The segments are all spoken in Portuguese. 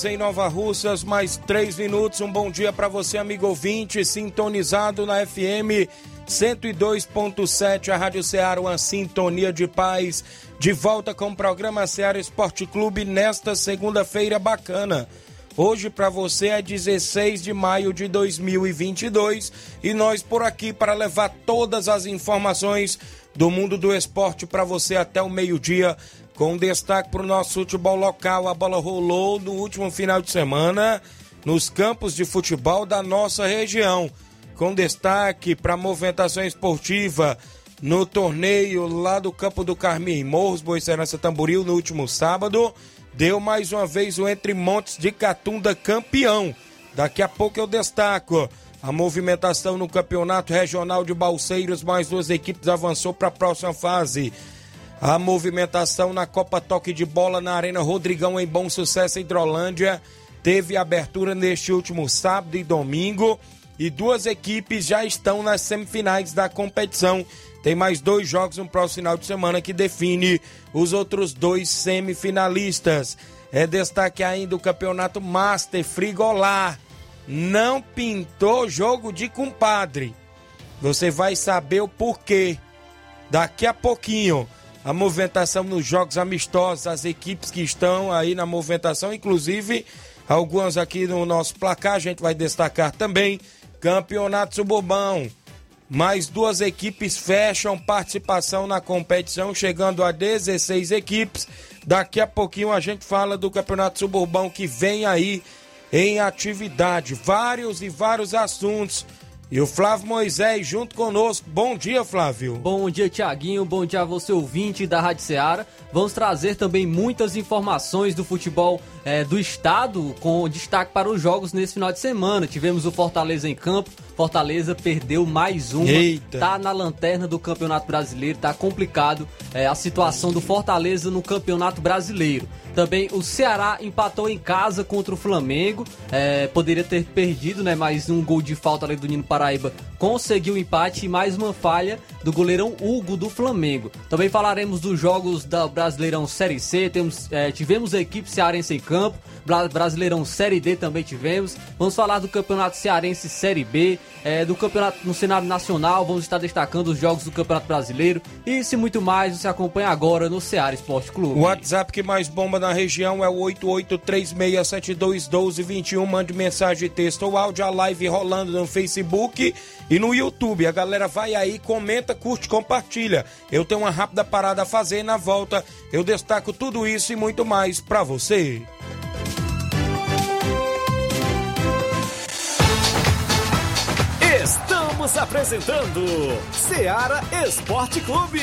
Horas em Nova Russas, mais 3 minutos. Um bom dia para você, amigo ouvinte, sintonizado na FM 102.7, a Rádio Ceará, uma sintonia de paz. De volta com o programa Ceará Esporte Clube nesta segunda-feira bacana. Hoje para você é 16 de maio de 2022 e nós por aqui para levar todas as informações do mundo do esporte para você até o meio-dia com destaque para o nosso futebol local, a bola rolou no último final de semana nos campos de futebol da nossa região. Com destaque para a movimentação esportiva no torneio lá do Campo do Carmim, Morros, Boicerança Tamboril, no último sábado. Deu mais uma vez o Entre Montes de Catunda campeão. Daqui a pouco eu destaco a movimentação no Campeonato Regional de Balseiros, mais duas equipes avançou para a próxima fase. A movimentação na Copa Toque de Bola na Arena Rodrigão em Bom Sucesso Hidrolândia teve abertura neste último sábado e domingo e duas equipes já estão nas semifinais da competição. Tem mais dois jogos no próximo final de semana que define os outros dois semifinalistas. É destaque ainda o Campeonato Master Frigolar. Não pintou jogo de compadre. Você vai saber o porquê daqui a pouquinho a movimentação nos jogos amistosos, as equipes que estão aí na movimentação, inclusive algumas aqui no nosso placar, a gente vai destacar também. Campeonato Suburbão. Mais duas equipes fecham participação na competição, chegando a 16 equipes. Daqui a pouquinho a gente fala do Campeonato Suburbão que vem aí em atividade. Vários e vários assuntos e o Flávio Moisés junto conosco. Bom dia, Flávio. Bom dia, Tiaguinho. Bom dia a você, ouvinte da Rádio Ceará. Vamos trazer também muitas informações do futebol é, do estado, com destaque para os jogos nesse final de semana. Tivemos o Fortaleza em campo. Fortaleza perdeu mais uma. Eita. Tá na lanterna do Campeonato Brasileiro. Tá complicado é, a situação do Fortaleza no Campeonato Brasileiro. Também o Ceará empatou em casa contra o Flamengo. É, poderia ter perdido, né? Mais um gol de falta ali do Nino Paraíba conseguiu empate e mais uma falha do goleirão Hugo do Flamengo. Também falaremos dos jogos da Brasileirão Série C. Temos, é, tivemos a equipe cearense em campo. Bra- Brasileirão Série D também tivemos. Vamos falar do Campeonato Cearense Série B, é, do Campeonato no cenário nacional. Vamos estar destacando os jogos do Campeonato Brasileiro. E isso e muito mais você acompanha agora no Ceará Esporte Clube. O WhatsApp que mais bomba na região é o 8836721221. Mande mensagem, texto ou áudio, a live rolando no Facebook e no YouTube. A galera vai aí, comenta, curte, compartilha. Eu tenho uma rápida parada a fazer e na volta eu destaco tudo isso e muito mais pra você. Estamos apresentando Seara Esporte Clube.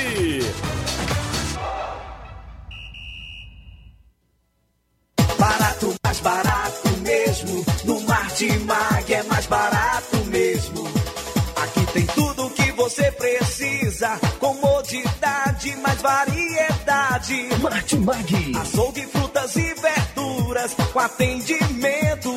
Barato, mais barato mesmo. No Martimag é mais barato você precisa. Comodidade, mais variedade. Martimag. Açougue, frutas e verduras. Com atendimento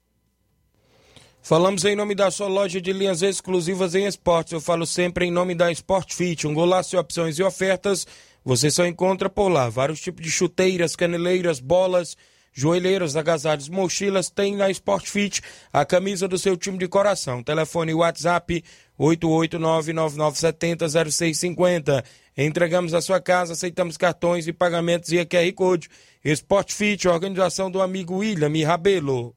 Falamos em nome da sua loja de linhas exclusivas em esportes. Eu falo sempre em nome da Sport Fit. Um golaço de opções e ofertas. Você só encontra por lá. Vários tipos de chuteiras, caneleiras, bolas, joelheiras, agasalhos, mochilas. Tem na Sport Fit a camisa do seu time de coração. Telefone WhatsApp 88999700650. Entregamos a sua casa, aceitamos cartões e pagamentos e QR Code. Sport Fit, organização do amigo William Rabelo.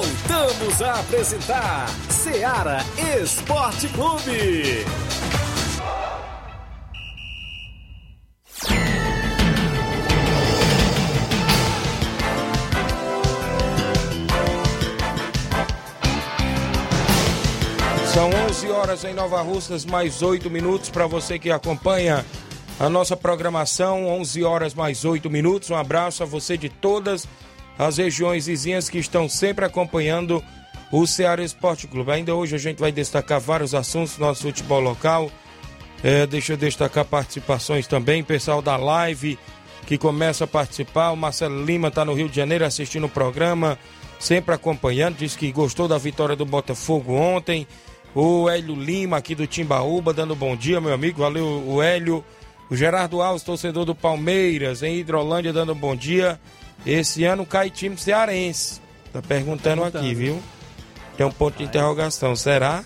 Voltamos a apresentar Seara Esporte Clube. São 11 horas em Nova Russas, mais 8 minutos para você que acompanha a nossa programação. 11 horas mais 8 minutos. Um abraço a você de todas as regiões vizinhas que estão sempre acompanhando o Ceará Esporte Clube. Ainda hoje a gente vai destacar vários assuntos do nosso futebol local. É, deixa eu destacar participações também, pessoal da live que começa a participar. O Marcelo Lima está no Rio de Janeiro assistindo o programa, sempre acompanhando. Diz que gostou da vitória do Botafogo ontem. O Hélio Lima aqui do Timbaúba dando bom dia, meu amigo. Valeu, o Hélio. O Gerardo Alves, torcedor do Palmeiras, em Hidrolândia, dando bom dia. Esse ano cai time cearense. Tá perguntando, Perguntando. aqui, viu? Tem um ponto de interrogação. Será?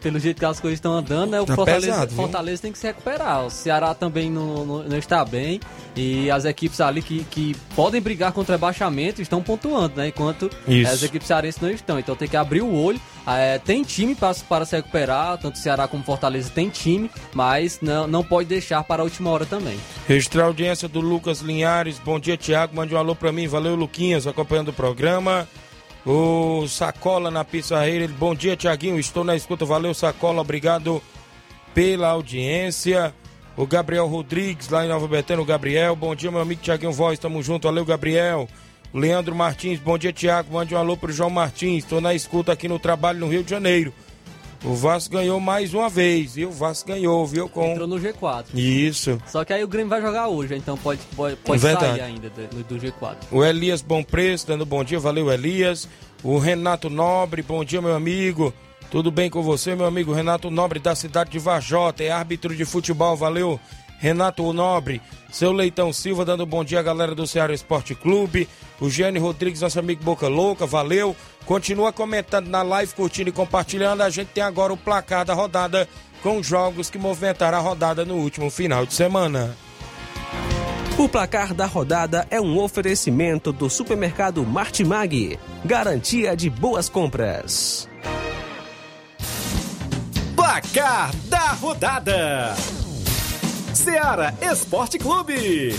Pelo jeito que as coisas estão andando, né, o Tá Fortaleza, pesado? Fortaleza tem que se recuperar. O Ceará também não, não, não está bem. E as equipes ali que, que podem brigar contra rebaixamento estão pontuando, né? Enquanto Isso. as equipes cearenses não estão. Então tem que abrir o olho. É, tem time para, para se recuperar, tanto Ceará como Fortaleza tem time, mas não, não pode deixar para a última hora também. Registrar a audiência do Lucas Linhares. Bom dia, Tiago. Mande um alô pra mim. Valeu, Luquinhas, acompanhando o programa. O Sacola na Pizzarreira. Bom dia, Tiaguinho. Estou na escuta. Valeu, Sacola. Obrigado pela audiência. O Gabriel Rodrigues, lá em Nova Betânia. O Gabriel. Bom dia, meu amigo Tiaguinho Voz. Tamo junto. Valeu, Gabriel. Leandro Martins. Bom dia, Tiago. Mande um alô pro João Martins. Estou na escuta aqui no trabalho no Rio de Janeiro. O Vasco ganhou mais uma vez, viu? O Vasco ganhou, viu? Com... Entrou no G4. Isso. Só que aí o Grêmio vai jogar hoje, então pode, pode, pode Verdade. sair ainda do, do G4. O Elias Bom Preço, dando bom dia, valeu Elias. O Renato Nobre, bom dia, meu amigo. Tudo bem com você, meu amigo? Renato Nobre, da cidade de Vajota, é árbitro de futebol, valeu. Renato Nobre, seu Leitão Silva, dando bom dia à galera do Ceará Esporte Clube. O Gênio Rodrigues, nosso amigo Boca Louca, valeu. Continua comentando na live, curtindo e compartilhando. A gente tem agora o placar da rodada com os jogos que movimentaram a rodada no último final de semana. O placar da rodada é um oferecimento do supermercado Martimag. Garantia de boas compras. Placar da rodada: Seara Esporte Clube.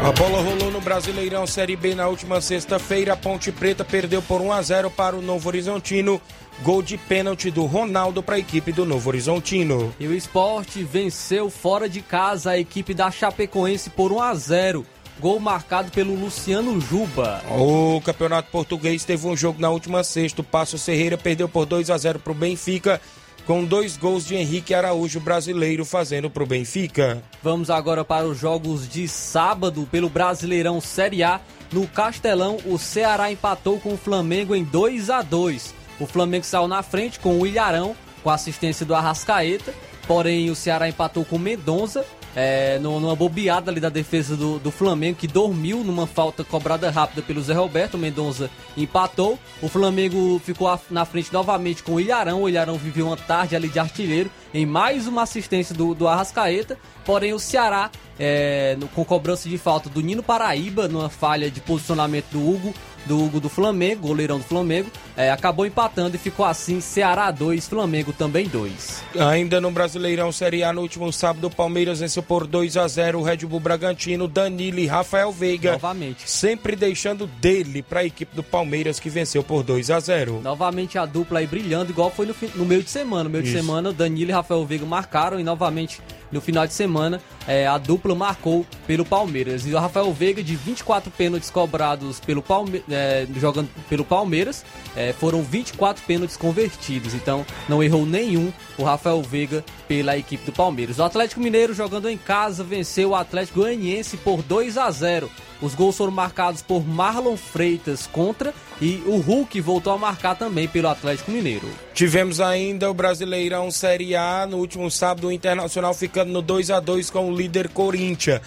A bola rolou no Brasileirão Série B na última sexta-feira. A Ponte Preta perdeu por 1 a 0 para o Novo Horizontino. Gol de pênalti do Ronaldo para a equipe do Novo Horizontino. E o esporte venceu fora de casa a equipe da Chapecoense por 1 a 0 Gol marcado pelo Luciano Juba. O Campeonato Português teve um jogo na última sexta. O Passo Ferreira perdeu por 2 a 0 para o Benfica, com dois gols de Henrique Araújo, brasileiro, fazendo para o Benfica. Vamos agora para os jogos de sábado pelo Brasileirão Série A. No Castelão, o Ceará empatou com o Flamengo em 2 a 2 O Flamengo saiu na frente com o Ilharão, com assistência do Arrascaeta. Porém, o Ceará empatou com o Mendonça, é, numa bobeada ali da defesa do, do Flamengo, que dormiu numa falta cobrada rápida pelo Zé Roberto. Mendonça empatou. O Flamengo ficou na frente novamente com o Ilharão. O Ilharão viveu uma tarde ali de artilheiro em mais uma assistência do, do Arrascaeta. Porém, o Ceará, é, no- com cobrança de falta do Nino Paraíba, numa falha de posicionamento do Hugo, do Hugo do Flamengo, goleirão do Flamengo, é, acabou empatando e ficou assim: Ceará 2, Flamengo também 2. Ainda no Brasileirão Série A, no último sábado, o Palmeiras venceu por 2 a 0 o Red Bull Bragantino, Danilo e Rafael Veiga. Novamente. Sempre deixando dele para a equipe do Palmeiras, que venceu por 2 a 0 Novamente a dupla aí brilhando, igual foi no, no meio de semana. No meio de Isso. semana, Danilo e Rafael Veiga marcaram e novamente no final de semana é, a dupla marcou pelo Palmeiras. E o Rafael Veiga, de 24 pênaltis cobrados pelo Palme é, jogando pelo Palmeiras, é, foram 24 pênaltis convertidos. Então não errou nenhum o Rafael Veiga pela equipe do Palmeiras. O Atlético Mineiro jogando em casa venceu o Atlético Goianiense por 2 a 0. Os gols foram marcados por Marlon Freitas contra e o Hulk voltou a marcar também pelo Atlético Mineiro. Tivemos ainda o Brasileirão Série A no último sábado, o Internacional ficando no 2 a 2 com o líder Corinthians.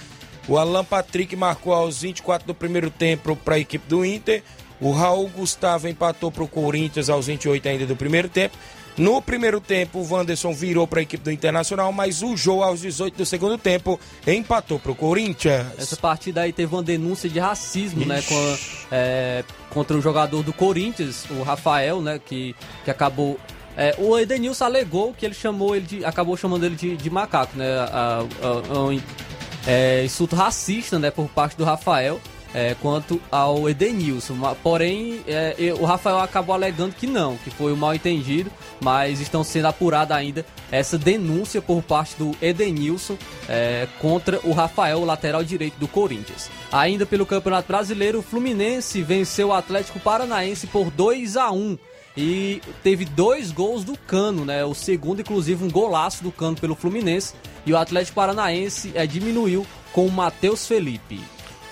O Alan Patrick marcou aos 24 do primeiro tempo para a equipe do Inter. O Raul Gustavo empatou para o Corinthians aos 28 ainda do primeiro tempo. No primeiro tempo, o Wanderson virou para a equipe do Internacional, mas o Jô, aos 18 do segundo tempo, empatou para o Corinthians. Essa partida aí teve uma denúncia de racismo, né, com, é, contra o jogador do Corinthians, o Rafael, né, que, que acabou é, o Edenilson alegou que ele chamou ele de. acabou chamando ele de, de macaco, né? A, a, a, é, insulto racista, né, por parte do Rafael é, quanto ao Edenilson. Porém, é, o Rafael acabou alegando que não, que foi um mal entendido, mas estão sendo apurada ainda essa denúncia por parte do Edenilson é, contra o Rafael, lateral direito do Corinthians. Ainda pelo Campeonato Brasileiro, o Fluminense venceu o Atlético Paranaense por 2 a 1 e teve dois gols do Cano, né? O segundo, inclusive, um golaço do Cano pelo Fluminense. E o Atlético Paranaense é, diminuiu com o Matheus Felipe.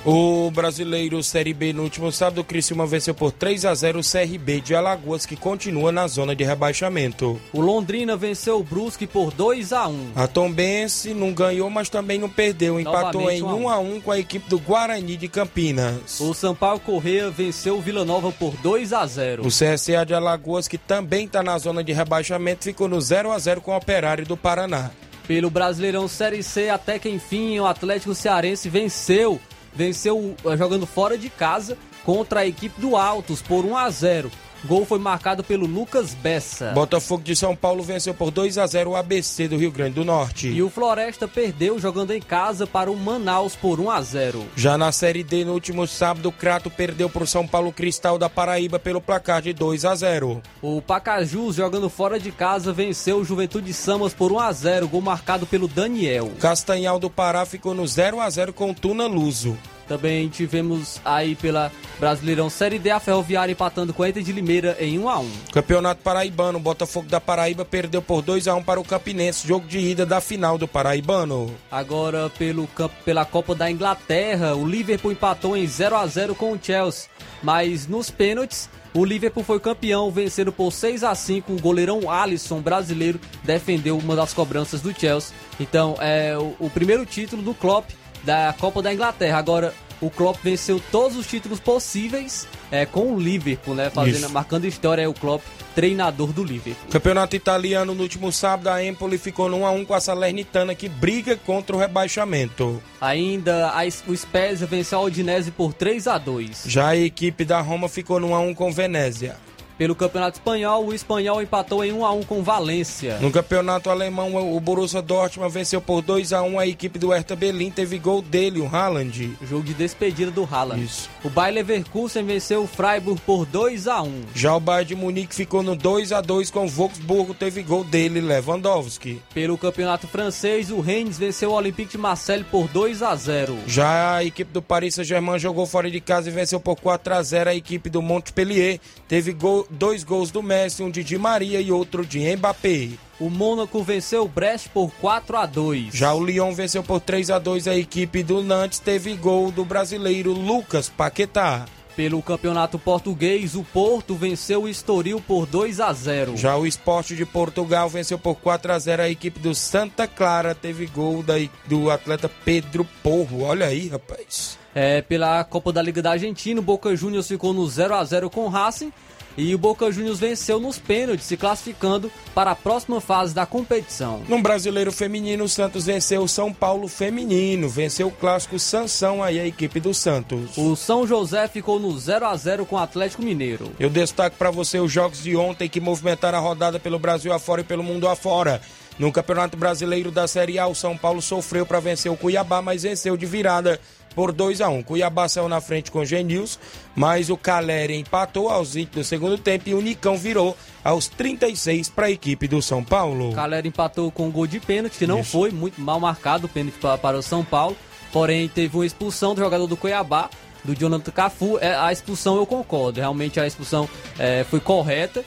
O brasileiro Série B no último sábado, o Criciúma venceu por 3 a 0 o CRB de Alagoas, que continua na zona de rebaixamento. O Londrina venceu o Brusque por 2 a 1 A Tombense não ganhou, mas também não perdeu. Empatou Novamente, em 1 a 1 com a equipe do Guarani de Campinas. O Sampaio Correia venceu o Vila Nova por 2 a 0 O CSA de Alagoas, que também está na zona de rebaixamento, ficou no 0 a 0 com o Operário do Paraná. Pelo Brasileirão Série C, até que enfim, o Atlético Cearense venceu venceu eh, jogando fora de casa contra a equipe do Altos por 1 a 0. Gol foi marcado pelo Lucas Bessa. Botafogo de São Paulo venceu por 2 a 0 o ABC do Rio Grande do Norte. E o Floresta perdeu jogando em casa para o Manaus por 1 a 0. Já na Série D no último sábado, o Crato perdeu para o São Paulo Cristal da Paraíba pelo placar de 2 a 0. O Pacajus jogando fora de casa venceu o Juventude Samas por 1 a 0, gol marcado pelo Daniel. Castanhal do Pará ficou no 0 a 0 com o Tuna Luso. Também tivemos aí pela Brasileirão Série D a Ferroviária empatando com a Inter de Limeira em 1 a 1. Campeonato Paraibano, o Botafogo da Paraíba perdeu por 2 a 1 para o Campinense, jogo de ida da final do Paraibano. Agora pelo pela Copa da Inglaterra, o Liverpool empatou em 0 a 0 com o Chelsea, mas nos pênaltis o Liverpool foi campeão, vencendo por 6 a 5 O goleirão Alisson, brasileiro, defendeu uma das cobranças do Chelsea. Então, é o, o primeiro título do Klopp da Copa da Inglaterra. Agora, o Klopp venceu todos os títulos possíveis é, com o Liverpool, né? Fazendo, marcando história é o Klopp, treinador do Liverpool. Campeonato italiano no último sábado, a Empoli ficou no 1 a 1 com a Salernitana que briga contra o rebaixamento. Ainda a, o Spezia venceu a Udinese por 3 a 2. Já a equipe da Roma ficou no 1 a 1 com Venezia. Pelo Campeonato Espanhol, o Espanhol empatou em 1 a 1 com Valência. No Campeonato Alemão, o Borussia Dortmund venceu por 2 a 1 a equipe do Hertha Berlim, teve gol dele, o Haaland. Jogo de despedida do Haaland. Isso. O Bayer Leverkusen venceu o Freiburg por 2 a 1. Já o Bayern de Munique ficou no 2 a 2 com o Wolfsburgo, teve gol dele, Lewandowski. Pelo Campeonato Francês, o Rennes venceu o Olympique de Marseille por 2 a 0. Já a equipe do Paris Saint-Germain jogou fora de casa e venceu por 4 a 0 a equipe do Montpellier, teve gol, dois gols do Messi, um de Di Maria e outro de Mbappé. O Mônaco venceu o Brest por 4 a 2. Já o Lyon venceu por 3 a 2 a equipe do Nantes, teve gol do brasileiro Lucas Paquetá. Pelo Campeonato Português, o Porto venceu o Estoril por 2 a 0. Já o Esporte de Portugal venceu por 4 a 0 a equipe do Santa Clara, teve gol da, do atleta Pedro Porro. Olha aí, rapaz. É, pela Copa da Liga da Argentina, o Boca Juniors ficou no 0 a 0 com o Racing e o Boca Juniors venceu nos pênaltis, se classificando para a próxima fase da competição. No brasileiro feminino, o Santos venceu o São Paulo feminino, venceu o clássico Sansão aí a equipe do Santos. O São José ficou no 0 a 0 com o Atlético Mineiro. Eu destaco para você os jogos de ontem que movimentaram a rodada pelo Brasil afora e pelo mundo afora. No Campeonato Brasileiro da Série A, o São Paulo sofreu para vencer o Cuiabá, mas venceu de virada por 2 a 1 um. Cuiabá saiu na frente com o Genils, mas o Caleri empatou aos 20 do segundo tempo e o Nicão virou aos 36 para a equipe do São Paulo. O Caleri empatou com um gol de pênalti, que não Isso. foi muito mal marcado o pênalti para o São Paulo, porém teve uma expulsão do jogador do Cuiabá, do Jonathan Cafu. É, a expulsão eu concordo, realmente a expulsão é, foi correta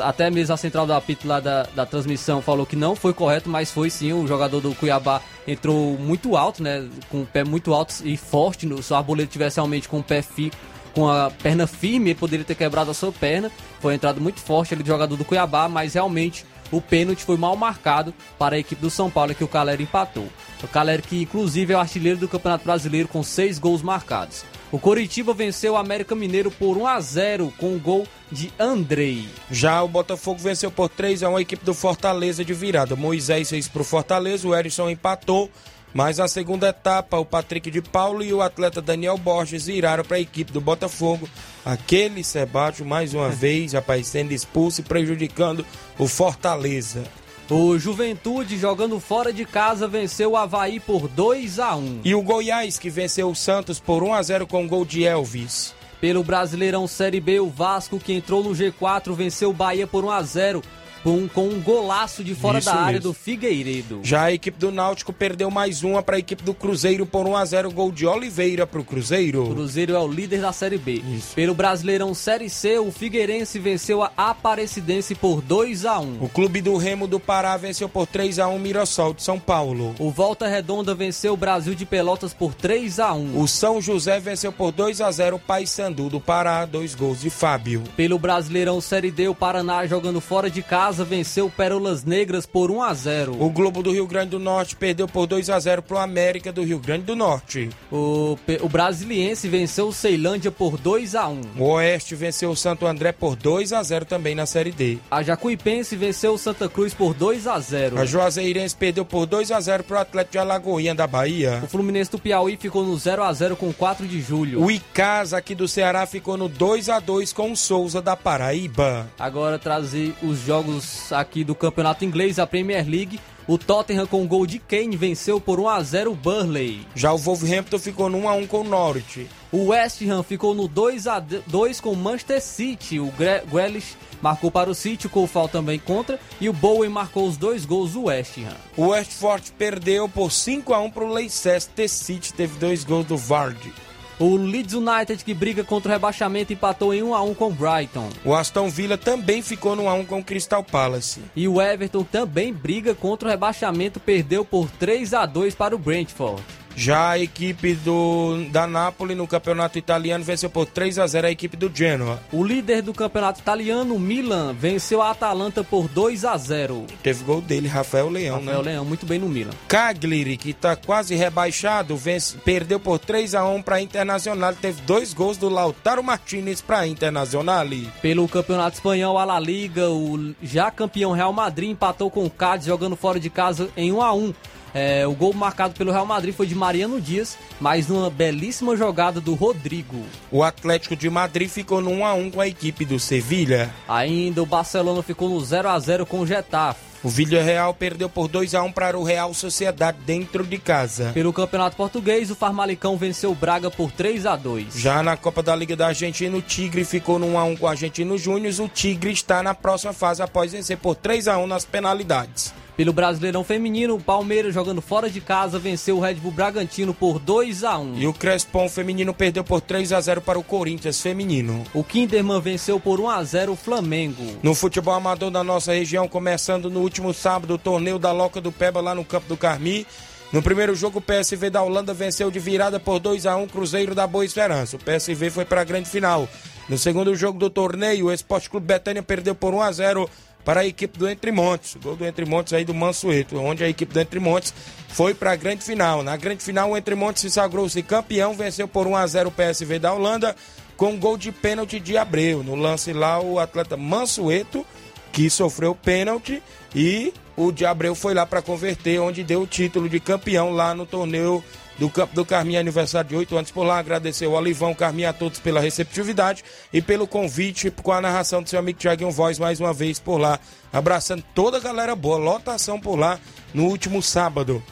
até mesmo a central da apito lá da, da transmissão falou que não foi correto, mas foi sim. O jogador do Cuiabá entrou muito alto, né? Com o pé muito alto e forte. Se o Arboleda tivesse realmente com o pé fi, com a perna firme, ele poderia ter quebrado a sua perna. Foi uma entrada muito forte ali do jogador do Cuiabá, mas realmente o pênalti foi mal marcado para a equipe do São Paulo que o Caleri empatou. O Caleri que inclusive é o artilheiro do Campeonato Brasileiro com seis gols marcados. O Coritiba venceu o América Mineiro por 1 a 0 com o gol de Andrei. Já o Botafogo venceu por 3 a 1 a equipe do Fortaleza de virada. Moisés fez pro Fortaleza, o Erisson empatou. Mas na segunda etapa, o Patrick de Paulo e o atleta Daniel Borges viraram para a equipe do Botafogo. Aquele Sebastião, mais uma vez, rapaz, sendo expulso e prejudicando o Fortaleza. O Juventude, jogando fora de casa, venceu o Havaí por 2 a 1 E o Goiás, que venceu o Santos por 1 a 0 com o gol de Elvis. Pelo Brasileirão Série B, o Vasco, que entrou no G4, venceu o Bahia por 1 a 0 com, com um golaço de fora Isso da área mesmo. do Figueiredo. Já a equipe do Náutico perdeu mais uma para a equipe do Cruzeiro por 1 a 0 gol de Oliveira para o Cruzeiro. O Cruzeiro é o líder da Série B. Pelo Brasileirão Série C, o Figueirense venceu a Aparecidense por 2 a 1 O clube do Remo do Pará venceu por 3 a 1 Mirassol de São Paulo. O Volta Redonda venceu o Brasil de Pelotas por 3 a 1 O São José venceu por 2 a 0 o Paysandu do Pará, dois gols de Fábio. Pelo Brasileirão Série D, o Paraná, jogando fora de casa, venceu o Pérolas Negras por 1 a 0 O Globo do Rio Grande do Norte perdeu por 2 a 0 pro América do Rio Grande do Norte. O, o Brasiliense venceu o Ceilândia por 2 a 1 O Oeste venceu o Santo André por 2 a 0 também na Série D. A Jacuipense venceu o Santa Cruz por 2 a 0 A Juazeirense perdeu por 2 a 0 pro Atlético de Alagoinha da Bahia. O Fluminense do Piauí ficou no 0 a 0 com 4 de julho. O Icasa aqui do Ceará ficou no 2 a 2 com o Souza da Paraíba. Agora trazer os jogos aqui do Campeonato Inglês, a Premier League. O Tottenham com gol de Kane venceu por 1 a 0 o Burley. Já o Wolverhampton ficou no 1 a 1 com o Norwich. O West Ham ficou no 2 a 2 com o Manchester City. O Gre- Grealish marcou para o City, o Koufal também contra. E o Bowen marcou os dois gols do West Ham. O Westford perdeu por 5 a 1 pro Leicester City, teve dois gols do Vardy. O Leeds United, que briga contra o rebaixamento, empatou em 1 a 1 com o Brighton. O Aston Villa também ficou no 1 a 1 com o Crystal Palace. E o Everton também briga contra o rebaixamento, perdeu por 3 a 2 para o Brentford. Já a equipe do, da Napoli no campeonato italiano venceu por 3 a 0 a equipe do Genoa. O líder do campeonato italiano, Milan, venceu a Atalanta por 2 a 0. Teve gol dele, Rafael Leão, Rafael né? Leão muito bem no Milan. Cagliari, que tá quase rebaixado, vence, perdeu por 3 a 1 para Internacional. Teve dois gols do Lautaro Martinez para Internacional. Pelo campeonato espanhol, a La Liga, o já campeão Real Madrid empatou com o Cádiz jogando fora de casa em 1 a 1. É, o gol marcado pelo Real Madrid foi de Mariano Dias, mas numa belíssima jogada do Rodrigo. O Atlético de Madrid ficou no 1 a 1 com a equipe do Sevilha. Ainda o Barcelona ficou no 0 a 0 com o Getafe. O Villarreal perdeu por 2 a 1 para o Real Sociedade dentro de casa. Pelo campeonato português, o Farmalicão venceu o Braga por 3 a 2. Já na Copa da Liga da Argentina, o Tigre ficou no 1 a 1 com o Argentino Júnior. O Tigre está na próxima fase após vencer por 3 a 1 nas penalidades. Pelo Brasileirão Feminino, o Palmeiras jogando fora de casa venceu o Red Bull Bragantino por 2 a 1. E o Crespon feminino perdeu por 3 a 0 para o Corinthians feminino. O Kinderman venceu por 1 a 0 o Flamengo. No futebol amador da nossa região, começando no último sábado, o torneio da Loca do Peba lá no Campo do Carmi. No primeiro jogo, o PSV da Holanda venceu de virada por 2 a 1 Cruzeiro da Boa Esperança. O PSV foi para a grande final. No segundo jogo do torneio, o Esporte Clube Betânia perdeu por 1 a 0 para a equipe do Entre Montes. Gol do Entre Montes aí do Mansueto, onde a equipe do Entre Montes foi para a grande final. Na grande final, o Entre Montes se sagrou-se campeão, venceu por 1 a 0 o PSV da Holanda com gol de pênalti de Abreu. No lance lá, o atleta Mansueto, que sofreu pênalti, e o de Abreu foi lá para converter, onde deu o título de campeão lá no torneio do Campo do Carminho, aniversário de 8 anos por lá. Agradecer o Olivão Carminho a todos pela receptividade e pelo convite com a narração do seu amigo Thiaguinho Voz mais uma vez por lá. Abraçando toda a galera boa, lotação por lá no último sábado.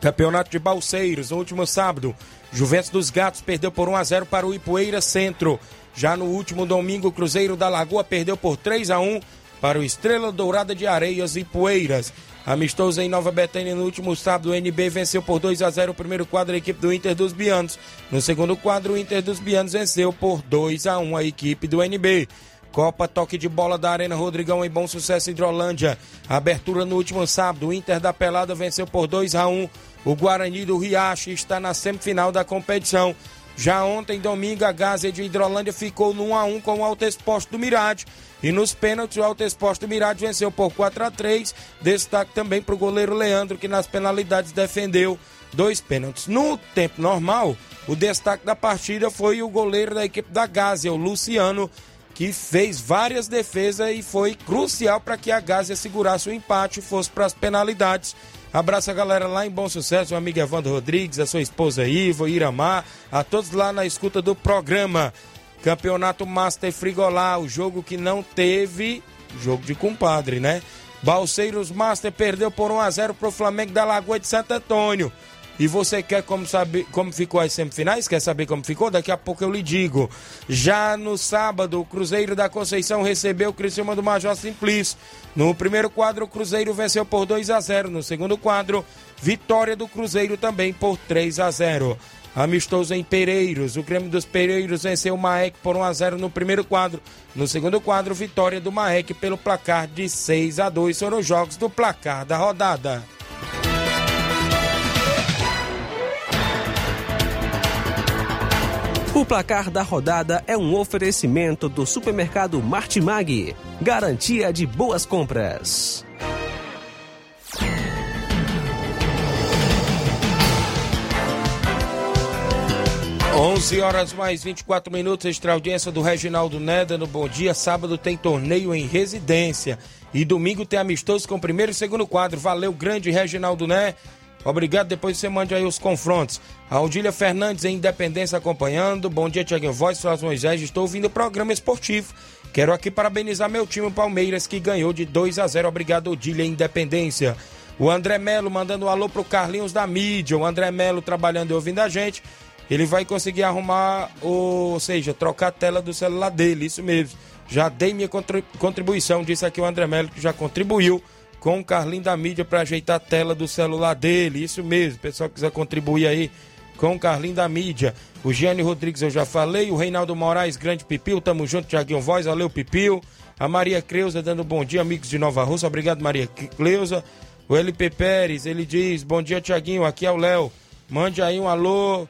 Campeonato de Balseiros, no último sábado. Juventus dos Gatos perdeu por 1 a 0 para o Ipueira Centro. Já no último domingo, o Cruzeiro da Lagoa perdeu por 3 a 1 para o Estrela Dourada de Areias e Poeiras. Amistoso em Nova Betânia no último sábado, o NB venceu por 2 a 0 o primeiro quadro a equipe do Inter dos Bianos. No segundo quadro, o Inter dos Bianos venceu por 2 a 1 a equipe do NB. Copa Toque de Bola da Arena Rodrigão em Bom Sucesso Hidrolândia. Abertura no último sábado. O Inter da Pelada venceu por 2 a 1 o Guarani do Riacho está na semifinal da competição. Já ontem, domingo, a Gaza de Hidrolândia ficou no 1 a 1 com o Alto Exposto do Mirade. E nos pênaltis, o Alto Exposto do Mirade venceu por 4 a 3 Destaque também para o goleiro Leandro, que nas penalidades defendeu dois pênaltis. No tempo normal, o destaque da partida foi o goleiro da equipe da Gásia, o Luciano, que fez várias defesas e foi crucial para que a Gásia segurasse o empate e fosse para as penalidades. Abraço a galera lá em Bom Sucesso, o amigo Evandro Rodrigues, a sua esposa Ivo, Iramar, a todos lá na escuta do programa. Campeonato Master Frigolá, o jogo que não teve jogo de compadre, né? Balseiros Master perdeu por 1 a 0 para o Flamengo da Lagoa de Santo Antônio. E você quer como saber como ficou as semifinais? Quer saber como ficou? Daqui a pouco eu lhe digo. Já no sábado, o Cruzeiro da Conceição recebeu o Criciúma do Major Simplício. No primeiro quadro, o Cruzeiro venceu por 2 a 0. No segundo quadro, vitória do Cruzeiro também por 3 a 0. Amistoso em Pereiros. O Grêmio dos Pereiros venceu o Maek por 1 a 0 no primeiro quadro. No segundo quadro, vitória do Maek pelo placar de 6 a 2. Foram os jogos do placar da rodada. O placar da rodada é um oferecimento do supermercado Martimag. Garantia de boas compras. 11 horas mais 24 minutos, extra audiência do Reginaldo Neda no Bom Dia. Sábado tem torneio em residência e domingo tem amistoso com o primeiro e segundo quadro. Valeu, grande Reginaldo Né. Obrigado, depois você mande aí os confrontos. A Aldília Fernandes em Independência acompanhando. Bom dia, Tiaguinho Voz, Flávio Moisés. Estou ouvindo o programa esportivo. Quero aqui parabenizar meu time Palmeiras que ganhou de 2 a 0. Obrigado, Odília Independência. O André Melo mandando um alô pro Carlinhos da mídia. O André Melo trabalhando e ouvindo a gente. Ele vai conseguir arrumar, ou seja, trocar a tela do celular dele, isso mesmo. Já dei minha contribuição, disse aqui o André Melo, que já contribuiu com o Carlinho da mídia para ajeitar a tela do celular dele. Isso mesmo, pessoal que quiser contribuir aí com o Carlinho da mídia. O Gianni Rodrigues eu já falei, o Reinaldo Moraes, grande Pipil, tamo junto, Tiaguinho Voz, valeu Pipil. A Maria Creuza dando bom dia, amigos de Nova Rússia, obrigado Maria Creuza. O LP Pérez, ele diz, bom dia Tiaguinho, aqui é o Léo. Mande aí um alô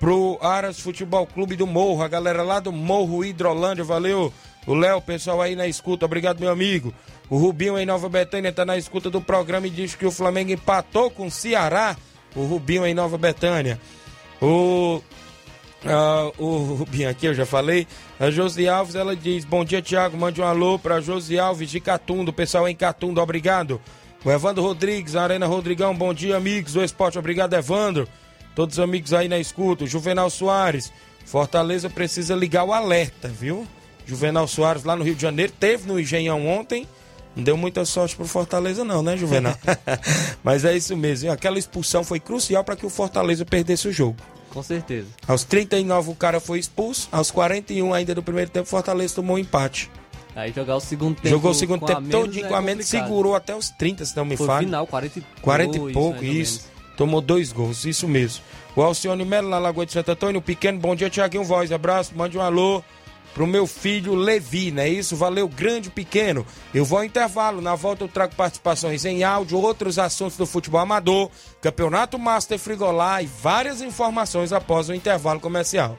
pro Aras Futebol Clube do Morro, a galera lá do Morro Hidrolândia, valeu. O Léo, pessoal aí na escuta, obrigado meu amigo. O Rubinho em Nova Betânia tá na escuta do programa e diz que o Flamengo empatou com o Ceará. O Rubinho em Nova Betânia. O Uh, o Rubinho aqui, eu já falei. A Josi Alves, ela diz: Bom dia, Tiago. Mande um alô para Josi Alves de Catunda, o pessoal em Catunda, obrigado. O Evandro Rodrigues, Arena Rodrigão, bom dia, amigos do esporte, obrigado, Evandro. Todos os amigos aí na escuta. O Juvenal Soares, Fortaleza precisa ligar o alerta, viu? Juvenal Soares lá no Rio de Janeiro, teve no Engenhão ontem. Não deu muita sorte pro Fortaleza, não, né, Juvenal? Mas é isso mesmo. Aquela expulsão foi crucial para que o Fortaleza perdesse o jogo. Com certeza. Aos 39 o cara foi expulso, aos 41 ainda do primeiro tempo, o Fortaleza tomou um empate. Aí jogar o segundo tempo. Jogou o segundo tempo todinho com a mente, segurou até os 30, se não me falha. final, 40 e 40 e pouco, isso. Tomou dois gols, isso mesmo. O Alcione Melo na Lagoa de Santo Antônio, pequeno, bom dia, Tiaguinho Voz, abraço, mande um alô pro meu filho Levi, não é isso? Valeu, grande, pequeno. Eu vou ao intervalo, na volta eu trago participações em áudio, outros assuntos do futebol amador, campeonato Master Frigolá e várias informações após o intervalo comercial.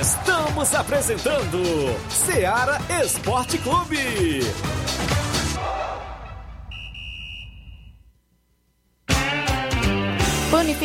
Estamos apresentando Seara Esporte Clube.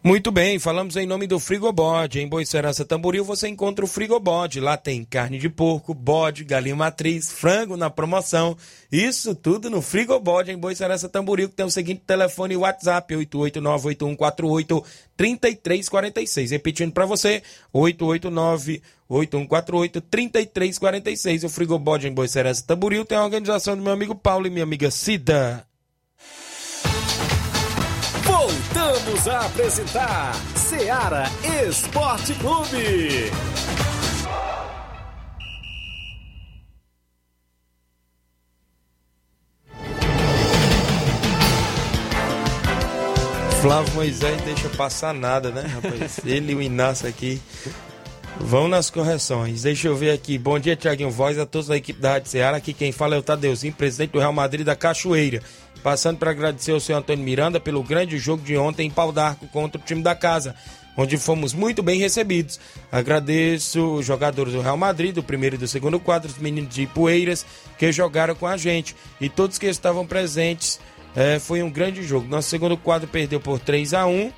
Muito bem, falamos em nome do Frigobode. Em Boicerança Tamboril você encontra o Frigobode. Lá tem carne de porco, bode, galinha matriz, frango na promoção. Isso tudo no Frigobode em Boicerança Tamboril, que tem o seguinte telefone e WhatsApp: 889-8148-3346. Repetindo para você: 889-8148-3346. O Frigobode em Boicerança Tamboril tem a organização do meu amigo Paulo e minha amiga Cida. Voltamos a apresentar Seara Esporte Clube. Flávio Moisés deixa passar nada, né, rapaz? Ele e o Inácio aqui vão nas correções. Deixa eu ver aqui. Bom dia, Tiaguinho Voz, a todos da equipe da Rádio Ceará. Aqui quem fala é o Tadeuzinho, presidente do Real Madrid da Cachoeira. Passando para agradecer ao senhor Antônio Miranda pelo grande jogo de ontem em Pau d'Arco contra o time da casa, onde fomos muito bem recebidos. Agradeço os jogadores do Real Madrid, do primeiro e do segundo quadro, os meninos de Poeiras, que jogaram com a gente. E todos que estavam presentes. É, foi um grande jogo. Nosso segundo quadro perdeu por 3 a 1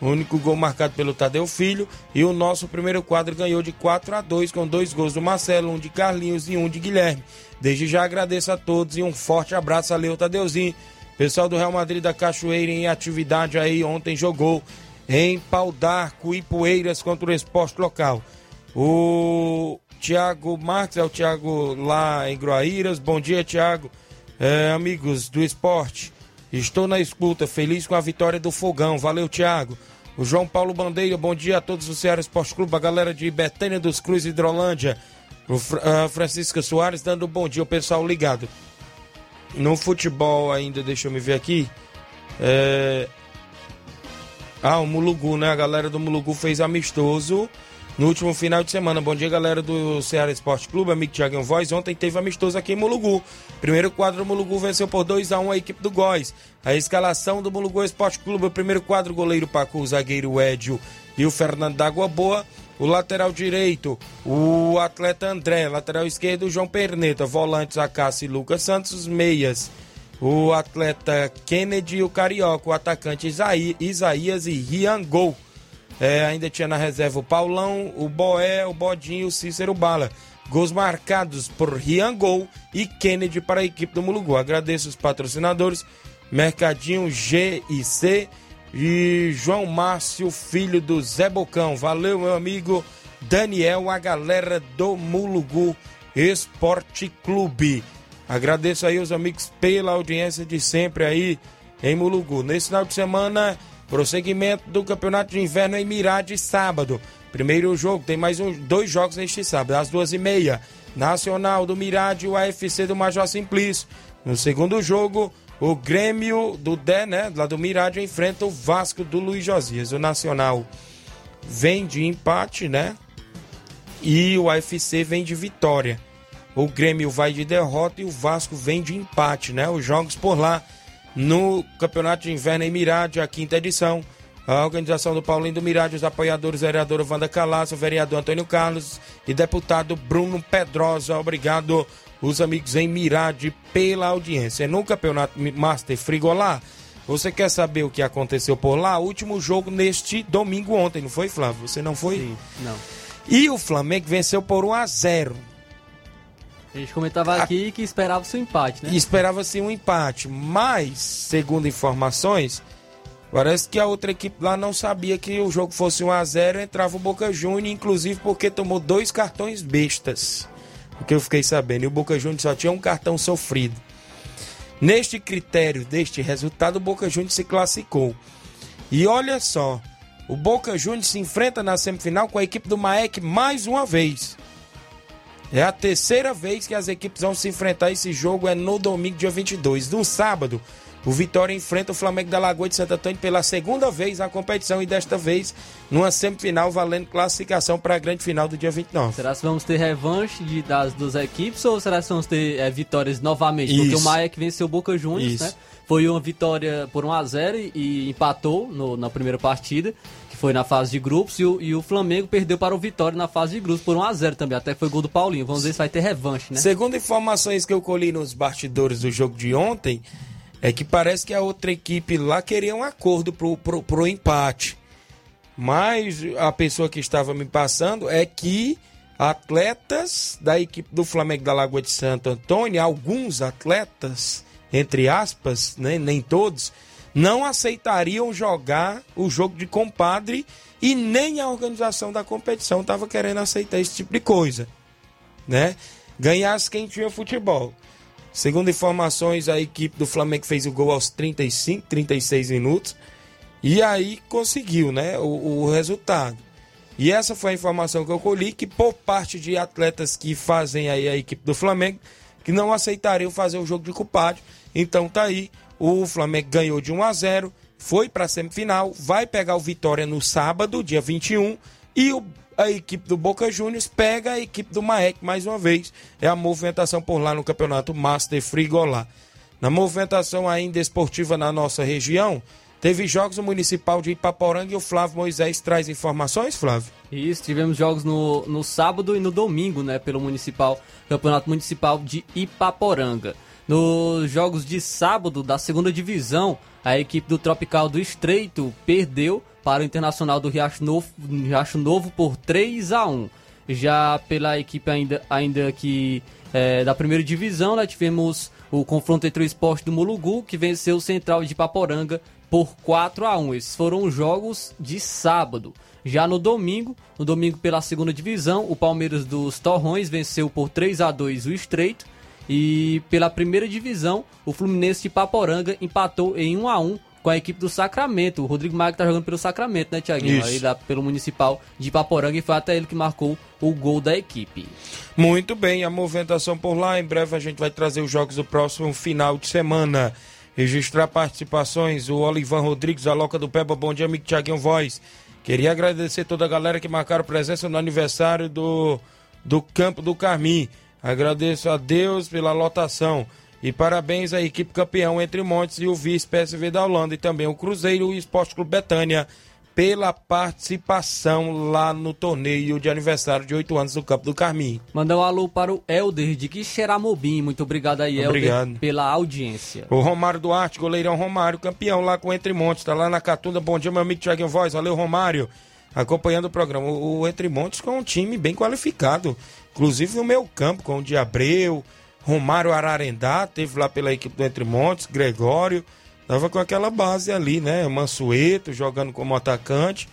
o único gol marcado pelo Tadeu Filho. E o nosso primeiro quadro ganhou de 4 a 2 com dois gols do Marcelo, um de Carlinhos e um de Guilherme. Desde já agradeço a todos e um forte abraço a Leo Tadeuzinho. Pessoal do Real Madrid da Cachoeira em atividade aí ontem jogou em Pau d'Arco e Poeiras contra o esporte local. O Tiago Marques é o Tiago lá em Groaíras. Bom dia, Tiago. É, amigos do esporte. Estou na escuta, feliz com a vitória do Fogão. Valeu, Thiago. O João Paulo Bandeira, bom dia a todos do Ceará Esporte Clube, a galera de Betânia dos Cruz Hidrolândia. O uh, Francisca Soares dando bom dia ao pessoal ligado. No futebol ainda, deixa eu me ver aqui. É... Ah, o Mulugu, né? A galera do Mulugu fez amistoso no último final de semana. Bom dia, galera do Ceará Esporte Clube, amigo Thiago Voz. Ontem teve amistoso aqui em Mulugu. Primeiro quadro, Mulugu venceu por 2 a 1 a equipe do Góis. A escalação do Mulugu Esporte Clube, o primeiro quadro, goleiro Pacu, zagueiro Edio e o Fernando D'Água Boa. O lateral direito, o atleta André. Lateral esquerdo, João Perneta. Volantes, Acácio e Lucas Santos. Os meias, o atleta Kennedy e o Carioca. O atacante Isaías e Rian Gol. É, ainda tinha na reserva o Paulão, o Boé, o Bodinho o Cícero Bala. Gols marcados por Rian Gol e Kennedy para a equipe do Mulugu. Agradeço os patrocinadores Mercadinho G e C e João Márcio, filho do Zé Bocão. Valeu, meu amigo Daniel, a galera do Mulugu Esporte Clube. Agradeço aí os amigos pela audiência de sempre aí em Mulugu. Nesse final de semana Prosseguimento do Campeonato de Inverno em Mirade, sábado. Primeiro jogo, tem mais um, dois jogos neste sábado, às duas e meia. Nacional do Mirade o AFC do Major Simplício. No segundo jogo, o Grêmio do Dé, né, lá do Mirade, enfrenta o Vasco do Luiz Josias. O Nacional vem de empate, né? E o AFC vem de vitória. O Grêmio vai de derrota e o Vasco vem de empate, né? Os jogos por lá no Campeonato de Inverno em Mirade, a quinta edição. A organização do Paulinho do Mirade, os apoiadores, vereador Wanda Calasso, vereador Antônio Carlos e deputado Bruno Pedrosa. Obrigado, os amigos em Mirade, pela audiência. No Campeonato Master Frigolá, você quer saber o que aconteceu por lá? Último jogo neste domingo ontem, não foi, Flávio? Você não foi? Sim, não. E o Flamengo venceu por 1 a 0 a gente comentava aqui que esperava-se um empate, né? Esperava-se um empate, mas, segundo informações, parece que a outra equipe lá não sabia que o jogo fosse 1 a 0 entrava o Boca Juniors, inclusive porque tomou dois cartões bestas. O que eu fiquei sabendo. E o Boca Juniors só tinha um cartão sofrido. Neste critério, deste resultado, o Boca Juniors se classificou. E olha só, o Boca Juniors se enfrenta na semifinal com a equipe do Maek mais uma vez. É a terceira vez que as equipes vão se enfrentar. Esse jogo é no domingo, dia 22. No sábado, o Vitória enfrenta o Flamengo da Lagoa de Santo Antônio pela segunda vez na competição e desta vez numa semifinal valendo classificação para a grande final do dia 29. Será que vamos ter revanche de, das duas equipes ou será que vamos ter é, vitórias novamente? Isso. Porque o Maia que venceu o Boca Juniors, né? Foi uma vitória por 1 a 0 e, e empatou no, na primeira partida foi na fase de grupos, e o, e o Flamengo perdeu para o Vitória na fase de grupos por 1x0 também, até foi gol do Paulinho. Vamos ver se vai ter revanche, né? Segundo informações que eu colhi nos bastidores do jogo de ontem, é que parece que a outra equipe lá queria um acordo pro, pro, pro empate. Mas a pessoa que estava me passando é que atletas da equipe do Flamengo da Lagoa de Santo Antônio, alguns atletas, entre aspas, né, nem todos, não aceitariam jogar o jogo de compadre e nem a organização da competição estava querendo aceitar esse tipo de coisa, né? Ganhasse quem tinha futebol. Segundo informações, a equipe do Flamengo fez o gol aos 35, 36 minutos e aí conseguiu, né, o, o resultado. E essa foi a informação que eu colhi, que por parte de atletas que fazem aí a equipe do Flamengo, que não aceitariam fazer o jogo de culpado. Então tá aí, o Flamengo ganhou de 1 a 0, foi para a semifinal, vai pegar o Vitória no sábado, dia 21, e o, a equipe do Boca Juniors pega a equipe do Maek mais uma vez. É a movimentação por lá no Campeonato Master Frigolá. Na movimentação ainda esportiva na nossa região, Teve jogos no Municipal de Ipaporanga e o Flávio Moisés traz informações, Flávio? Isso, tivemos jogos no, no sábado e no domingo, né, pelo Municipal, Campeonato Municipal de Ipaporanga. Nos jogos de sábado da segunda divisão, a equipe do Tropical do Estreito perdeu para o Internacional do Riacho Novo, Riacho Novo por 3 a 1. Já pela equipe ainda, ainda que é, da primeira divisão, né, tivemos o confronto entre o esporte do Mulugu, que venceu o Central de Ipaporanga por 4 a 1. Esses foram os jogos de sábado. Já no domingo, no domingo pela segunda divisão, o Palmeiras dos Torrões venceu por 3 a 2 o Estreito e pela primeira divisão, o Fluminense de Paporanga empatou em 1 a 1 com a equipe do Sacramento. O Rodrigo Maia tá jogando pelo Sacramento, né, Tiaguinho? Aí lá pelo Municipal de Paporanga e foi até ele que marcou o gol da equipe. Muito bem, a movimentação por lá. Em breve a gente vai trazer os jogos do próximo final de semana. Registrar participações, o Olivan Rodrigues, a Loca do Peba, bom dia, amigo Tiaguinho Voz. Queria agradecer toda a galera que marcaram presença no aniversário do, do Campo do Carmim. Agradeço a Deus pela lotação. E parabéns à equipe campeão entre Montes e o vice-PSV da Holanda e também o Cruzeiro e o Esporte Clube Betânia pela participação lá no torneio de aniversário de 8 anos do Campo do Carmim. Mandar um alô para o Helder de Quixeramobim. Muito obrigado aí, obrigado. Helder, pela audiência. O Romário Duarte, goleirão Romário, campeão lá com Entre Montes. Tá lá na Catunda. Bom dia, meu amigo Thiago Voz. Valeu, Romário. Acompanhando o programa. O, Entre Montes com um time bem qualificado. Inclusive no meu campo, com o Diabreu, Romário Ararendá, teve lá pela equipe do Entre Montes, Gregório. Tava com aquela base ali, né? Mansueto jogando como atacante.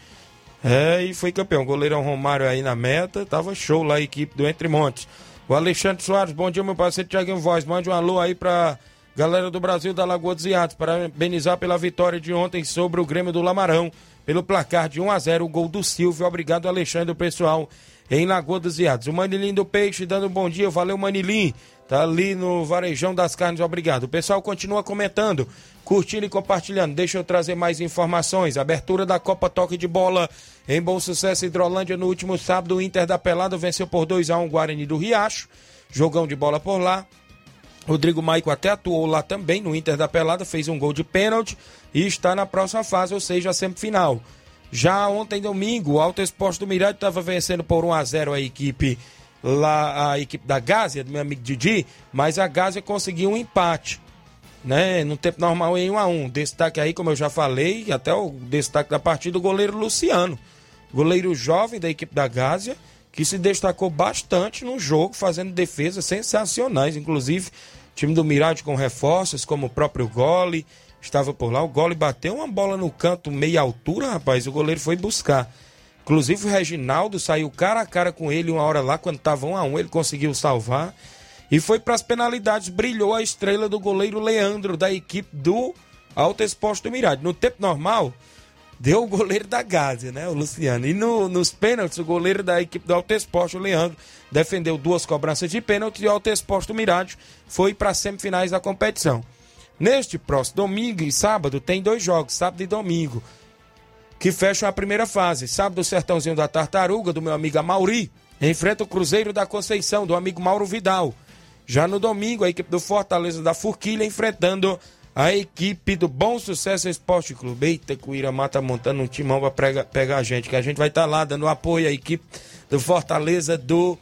É, e foi campeão. Goleirão Romário aí na meta. Tava show lá a equipe do Entre Montes. O Alexandre Soares, bom dia, meu parceiro Thiago Voz. Mande um alô aí pra galera do Brasil da Lagoa dos Iatos. Parabenizar pela vitória de ontem sobre o Grêmio do Lamarão. Pelo placar de 1 a 0 o gol do Silvio. Obrigado, Alexandre, pessoal em Lagoa dos Iatos. O Manilim do Peixe dando um bom dia. Valeu, Manilim. Tá ali no Varejão das Carnes, obrigado. O pessoal continua comentando curtindo e compartilhando. Deixa eu trazer mais informações. Abertura da Copa Toque de Bola em Bom Sucesso Hidrolândia no último sábado. O Inter da Pelada venceu por 2 a 1 o Guarani do Riacho. Jogão de bola por lá. Rodrigo Maico até atuou lá também no Inter da Pelada, fez um gol de pênalti e está na próxima fase, ou seja, a semifinal. Já ontem, domingo, o Alto Esporte do Mirade estava vencendo por 1 a 0 a equipe lá, a equipe da Gásia, do meu amigo Didi, mas a Gásia conseguiu um empate né? No tempo normal em 1 a 1 Destaque aí, como eu já falei, até o destaque da partida, o goleiro Luciano. Goleiro jovem da equipe da Gásia, que se destacou bastante no jogo, fazendo defesas sensacionais. Inclusive, time do Mirade com reforços, como o próprio Gole, estava por lá. O Gole bateu uma bola no canto, meia altura, rapaz, o goleiro foi buscar. Inclusive o Reginaldo saiu cara a cara com ele uma hora lá, quando estava 1 a 1 ele conseguiu salvar. E foi para as penalidades, brilhou a estrela do goleiro Leandro, da equipe do Alto Exposto do Mirade. No tempo normal, deu o goleiro da Gásia, né, o Luciano. E no, nos pênaltis, o goleiro da equipe do Alto Exposto, o Leandro, defendeu duas cobranças de pênalti e o Alto do Mirade foi para as semifinais da competição. Neste próximo domingo e sábado tem dois jogos, sábado e domingo, que fecham a primeira fase. Sábado, o Sertãozinho da Tartaruga, do meu amigo Mauri, enfrenta o Cruzeiro da Conceição, do amigo Mauro Vidal. Já no domingo, a equipe do Fortaleza da Forquilha enfrentando a equipe do Bom Sucesso Esporte Clube. Eita, que o Iramar tá montando um timão pra pegar a gente, que a gente vai estar tá lá dando apoio à equipe do Fortaleza do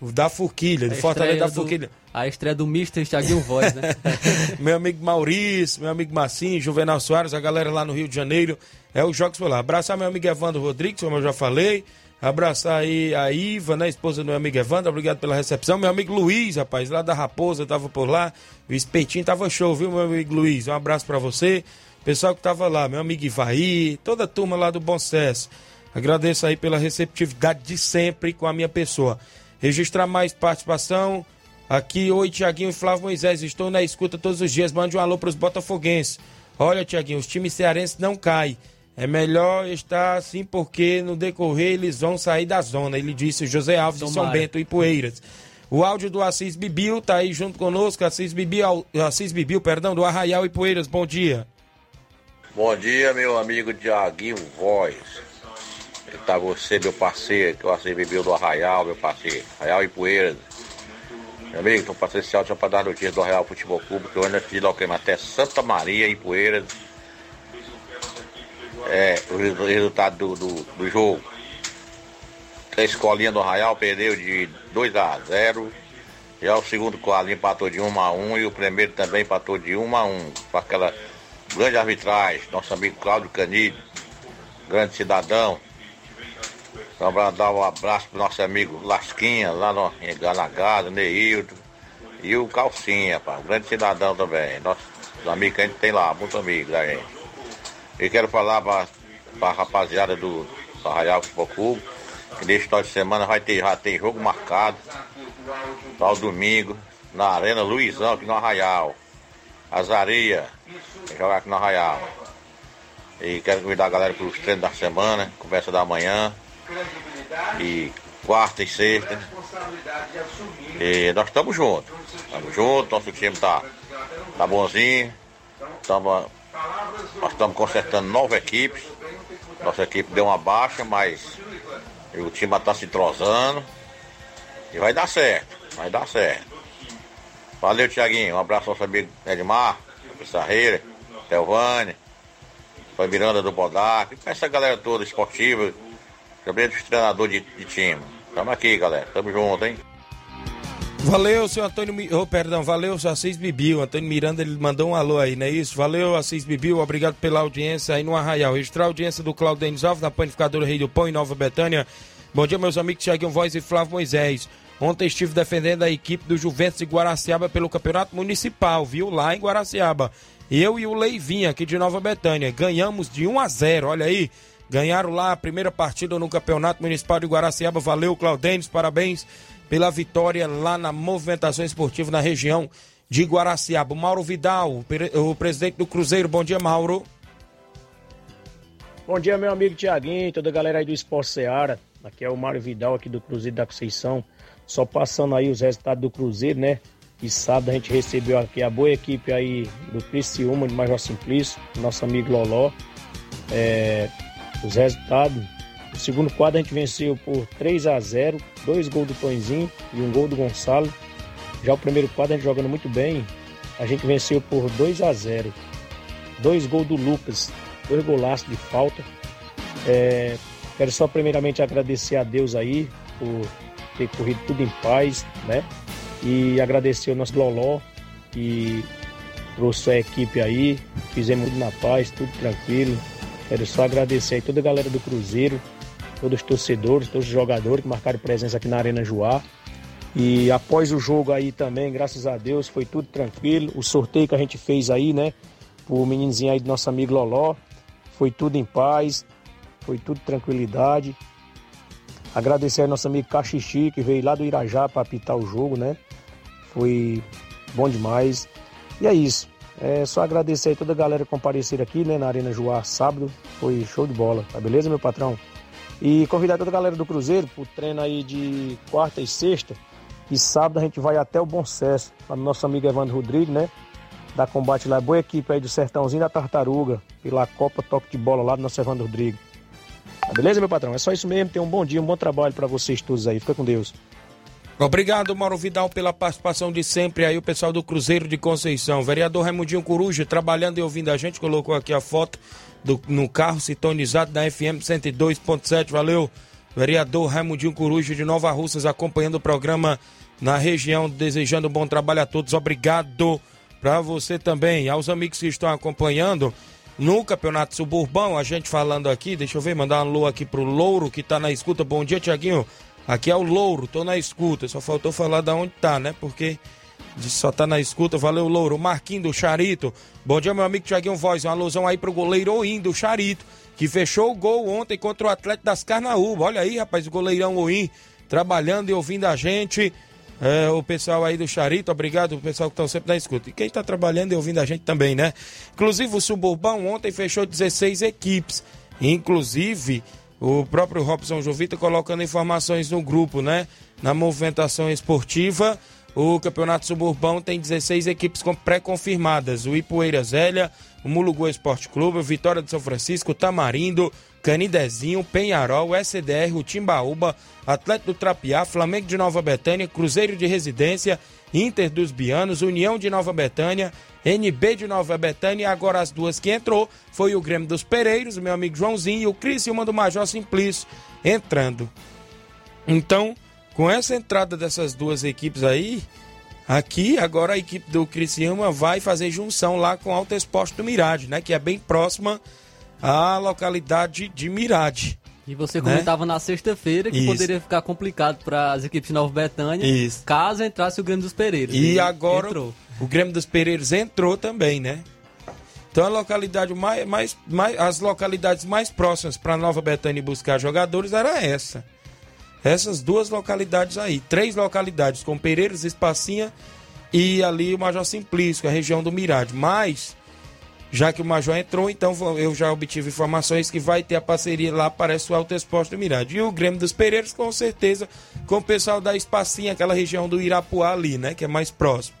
da Forquilha, do Fortaleza da Forquilha. A estreia do Mr. Thiaguinho Voz, né? meu amigo Maurício, meu amigo Massim, Juvenal Soares, a galera lá no Rio de Janeiro. É os Jogos por lá. Abraçar meu amigo Evandro Rodrigues, como eu já falei. Abraçar aí a Iva, né, esposa do meu amigo Evandro, obrigado pela recepção. Meu amigo Luiz, rapaz, lá da Raposa, tava por lá. O espetinho tava show, viu, meu amigo Luiz? Um abraço para você. Pessoal que tava lá, meu amigo Ivaí, toda a turma lá do Bom Sucesso. Agradeço aí pela receptividade de sempre com a minha pessoa. Registrar mais participação. Aqui, oi, Tiaguinho e Flávio Moisés. Estou na escuta todos os dias. Mande um alô para os botafoguenses. Olha, Tiaguinho, os times cearenses não caem. É melhor estar assim porque no decorrer eles vão sair da zona. Ele disse José Alves de São Bento e Poeiras. O áudio do Assis Bibil tá aí junto conosco. Assis Bibil, Assis Bibil, perdão, do Arraial e Poeiras. Bom dia. Bom dia, meu amigo Tiaguinho Voz. Tá você, meu parceiro, que o Assis Bibil do Arraial, meu parceiro. Arraial e Poeiras. Meu amigo, tô passando esse áudio só para dar notícias do Arraial Futebol Clube, que eu ando fiz lá até Santa Maria e Poeiras é, o resultado do, do, do jogo. A escolinha do Arraial perdeu de 2 a 0. Já o segundo quadro empatou de 1 a 1 e o primeiro também empatou de 1 a 1 com aquela grande arbitragem, nosso amigo Cláudio Canide, grande cidadão. Então, para dar um abraço pro nosso amigo Lasquinha, lá no Ganagado, Neildo, e o Calcinha, pá, grande cidadão também. Nossos amigos que a gente tem lá, muitos amigos da gente. E quero falar para a rapaziada do, Arraial Futebol Clube, que neste final de semana vai ter, já tem jogo marcado para o domingo, na Arena Luizão, aqui no Arraial. Azaria, jogar aqui no Arraial. E quero convidar a galera para os treinos da semana, conversa da manhã. E quarta e sexta. E nós estamos juntos. Estamos juntos, nosso time tá, tá bonzinho. Estamos nós estamos consertando nove equipes. Nossa equipe deu uma baixa, mas o time está se entrosando. E vai dar certo, vai dar certo. Valeu, Tiaguinho. Um abraço ao nosso amigo Edmar, Pissarreira, Telvane, foi Miranda do Bodac, essa galera toda esportiva, também dos treinadores de, de time. Tamo aqui, galera. Tamo junto, hein? Valeu, seu Antônio. Oh, perdão, valeu, seu Assis Bibil. Antônio Miranda, ele mandou um alô aí, não é isso? Valeu, Assis Bibil. Obrigado pela audiência aí no Arraial. Registrar a audiência do Claudio Denis Alves, na Panificadora Rei do Pão, em Nova Betânia. Bom dia, meus amigos Tiaguinho Voz e Flávio Moisés. Ontem estive defendendo a equipe do Juventus de Guaraciaba pelo Campeonato Municipal, viu? Lá em Guaraciaba. Eu e o Leivinha, aqui de Nova Betânia. Ganhamos de 1 a 0, olha aí. Ganharam lá a primeira partida no Campeonato Municipal de Guaraciaba. Valeu, Claudênis, parabéns pela vitória lá na movimentação esportiva na região de Guaraciaba. Mauro Vidal, o presidente do Cruzeiro. Bom dia, Mauro. Bom dia, meu amigo Tiaguinho, toda a galera aí do Esporte Seara. Aqui é o Mário Vidal, aqui do Cruzeiro da Conceição. Só passando aí os resultados do Cruzeiro, né? E sábado a gente recebeu aqui a boa equipe aí do Criciúma, de Major Simplício, nosso amigo Loló. É, os resultados, o segundo quadro a gente venceu por 3 a 0 dois gols do Tonzinho e um gol do Gonçalo. Já o primeiro quadro a gente jogando muito bem, a gente venceu por 2 a 0 Dois gols do Lucas, dois golaços de falta. É, quero só primeiramente agradecer a Deus aí por ter corrido tudo em paz, né? E agradecer o nosso Loló, que trouxe a equipe aí, fizemos tudo na paz, tudo tranquilo. Quero só agradecer aí toda a galera do Cruzeiro, todos os torcedores, todos os jogadores que marcaram presença aqui na Arena Joá. E após o jogo aí também, graças a Deus, foi tudo tranquilo. O sorteio que a gente fez aí, né, o meninozinho aí do nosso amigo Loló, foi tudo em paz, foi tudo tranquilidade. Agradecer ao nosso amigo Caxixi, que veio lá do Irajá para apitar o jogo, né? Foi bom demais. E é isso. É só agradecer aí toda a galera que comparecer aqui, né, na Arena Joá sábado. Foi show de bola, tá beleza, meu patrão? E convidar toda a galera do Cruzeiro pro treino aí de quarta e sexta. E sábado a gente vai até o Bom Sucesso, lá no nosso amigo Evandro Rodrigues, né? Da combate lá, boa equipe aí do Sertãozinho da Tartaruga, pela Copa Toque de Bola lá do nosso Evandro Rodrigues. Tá beleza, meu patrão? É só isso mesmo. Tenha um bom dia, um bom trabalho para vocês todos aí. Fica com Deus. Obrigado, Mauro Vidal, pela participação de sempre aí, o pessoal do Cruzeiro de Conceição. O vereador Raimundinho Coruja, trabalhando e ouvindo a gente, colocou aqui a foto do, no carro sintonizado da FM 102.7. Valeu, vereador Raimundinho Coruja de Nova Russas, acompanhando o programa na região, desejando bom trabalho a todos. Obrigado para você também. Aos amigos que estão acompanhando no Campeonato Suburbão, a gente falando aqui, deixa eu ver, mandar um alô aqui pro Louro que tá na escuta. Bom dia, Tiaguinho. Aqui é o Louro, tô na escuta. Só faltou falar da onde tá, né? Porque só tá na escuta. Valeu, Louro. Marquinho do Charito. Bom dia, meu amigo Tiaguinho Voz. Uma alusão aí pro goleiro Oim do Charito, que fechou o gol ontem contra o Atlético das Carnaúba. Olha aí, rapaz, o goleirão Oim trabalhando e ouvindo a gente. É, o pessoal aí do Charito, obrigado, o pessoal que estão sempre na escuta. E quem está trabalhando e ouvindo a gente também, né? Inclusive, o Suburbão ontem fechou 16 equipes. Inclusive, o próprio Robson Jovita colocando informações no grupo, né? Na movimentação esportiva, o Campeonato Suburbão tem 16 equipes pré-confirmadas. O Ipueira Zélia, o Mulugu Esporte Clube, o Vitória de São Francisco, o Tamarindo, Canidezinho, Penharol, o SDR, o Timbaúba, Atlético do Trapiá, Flamengo de Nova Betânia, Cruzeiro de Residência, Inter dos Bianos, União de Nova Betânia, NB de Nova Betânia, agora as duas que entrou foi o Grêmio dos Pereiros, o meu amigo Joãozinho e o Criciúma do Major Simplício entrando. Então, com essa entrada dessas duas equipes aí, aqui agora a equipe do Criciúma vai fazer junção lá com o Alto Esporte do Mirade, né, que é bem próxima à localidade de Mirade. E você Né? comentava na sexta-feira que Isso. poderia ficar complicado para as equipes de Nova Betânia Isso. caso entrasse o Grêmio dos Pereiros. E agora entrou. o Grêmio dos Pereiros entrou também, né? Então a localidade mais, mais, mais as localidades mais próximas para Nova Betânia buscar jogadores era essa. Essas duas localidades aí, três localidades com Pereiros, Espacinha e ali o Major Simplício, a região do Mirade. Mas já que o Major entrou, então eu já obtive informações que vai ter a parceria lá, parece o Alto Esporte do Mirade. E o Grêmio dos Pereiros, com certeza, com o pessoal da Espacinha, aquela região do Irapuá ali, né? Que é mais próximo.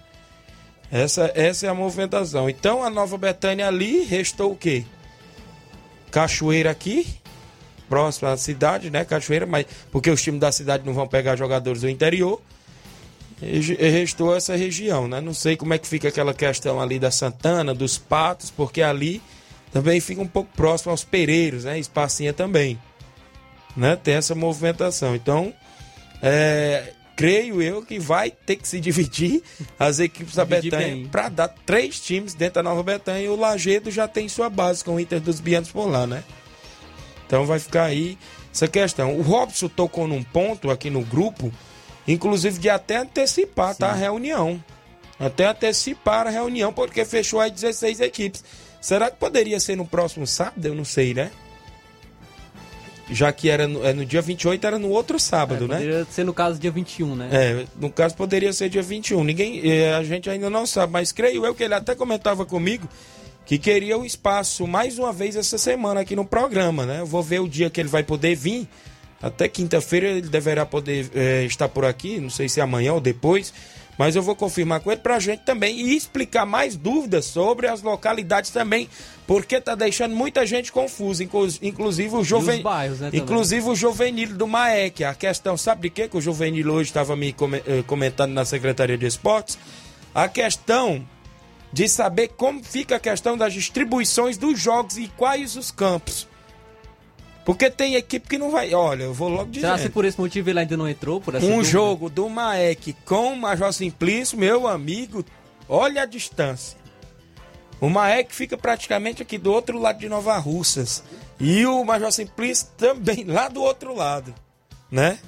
Essa, essa é a movimentação. Então a Nova Betânia ali restou o quê? Cachoeira aqui, próximo à cidade, né? Cachoeira, mas porque os times da cidade não vão pegar jogadores do interior. E restou essa região, né? Não sei como é que fica aquela questão ali da Santana, dos Patos, porque ali também fica um pouco próximo aos Pereiros, né? Espacinha também, né? Tem essa movimentação. Então, é, creio eu que vai ter que se dividir as equipes da Betânia para dar três times dentro da Nova Betânia e o Lagedo já tem sua base com o Inter dos Bianos por lá, né? Então vai ficar aí essa questão. O Robson tocou num ponto aqui no grupo, inclusive de até antecipar tá, a reunião. Até antecipar a reunião, porque fechou aí 16 equipes. Será que poderia ser no próximo sábado? Eu não sei, né? Já que era no, é no dia 28, era no outro sábado, né? Poderia ser no caso dia 21, né? É, no caso poderia ser dia 21. Ninguém, eh, a gente ainda não sabe, mas creio eu que ele até comentava comigo que queria o espaço mais uma vez essa semana aqui no programa, né? Eu vou ver o dia que ele vai poder vir. Até quinta-feira ele deverá poder eh, estar por aqui, não sei se amanhã ou depois, mas eu vou confirmar com ele pra gente também e explicar mais dúvidas sobre as localidades também, porque tá deixando muita gente confusa, inclu- inclusive o jovem, bairros, né, também. inclusive o juvenil do Maek. A questão, sabe de quê que o juvenil hoje estava me eh, comentando na Secretaria de Esportes? A questão de saber como fica a questão das distribuições dos jogos e quais os campos. Porque tem equipe que não vai. Olha, eu vou logo dizer. Será que por esse motivo ele ainda não entrou? Por essa Um dúvida? jogo do Maek com o Major Simplício, meu amigo, olha a distância. O Maek fica praticamente aqui do outro lado de Nova Russas. E o Major Simplício também lá do outro lado, né?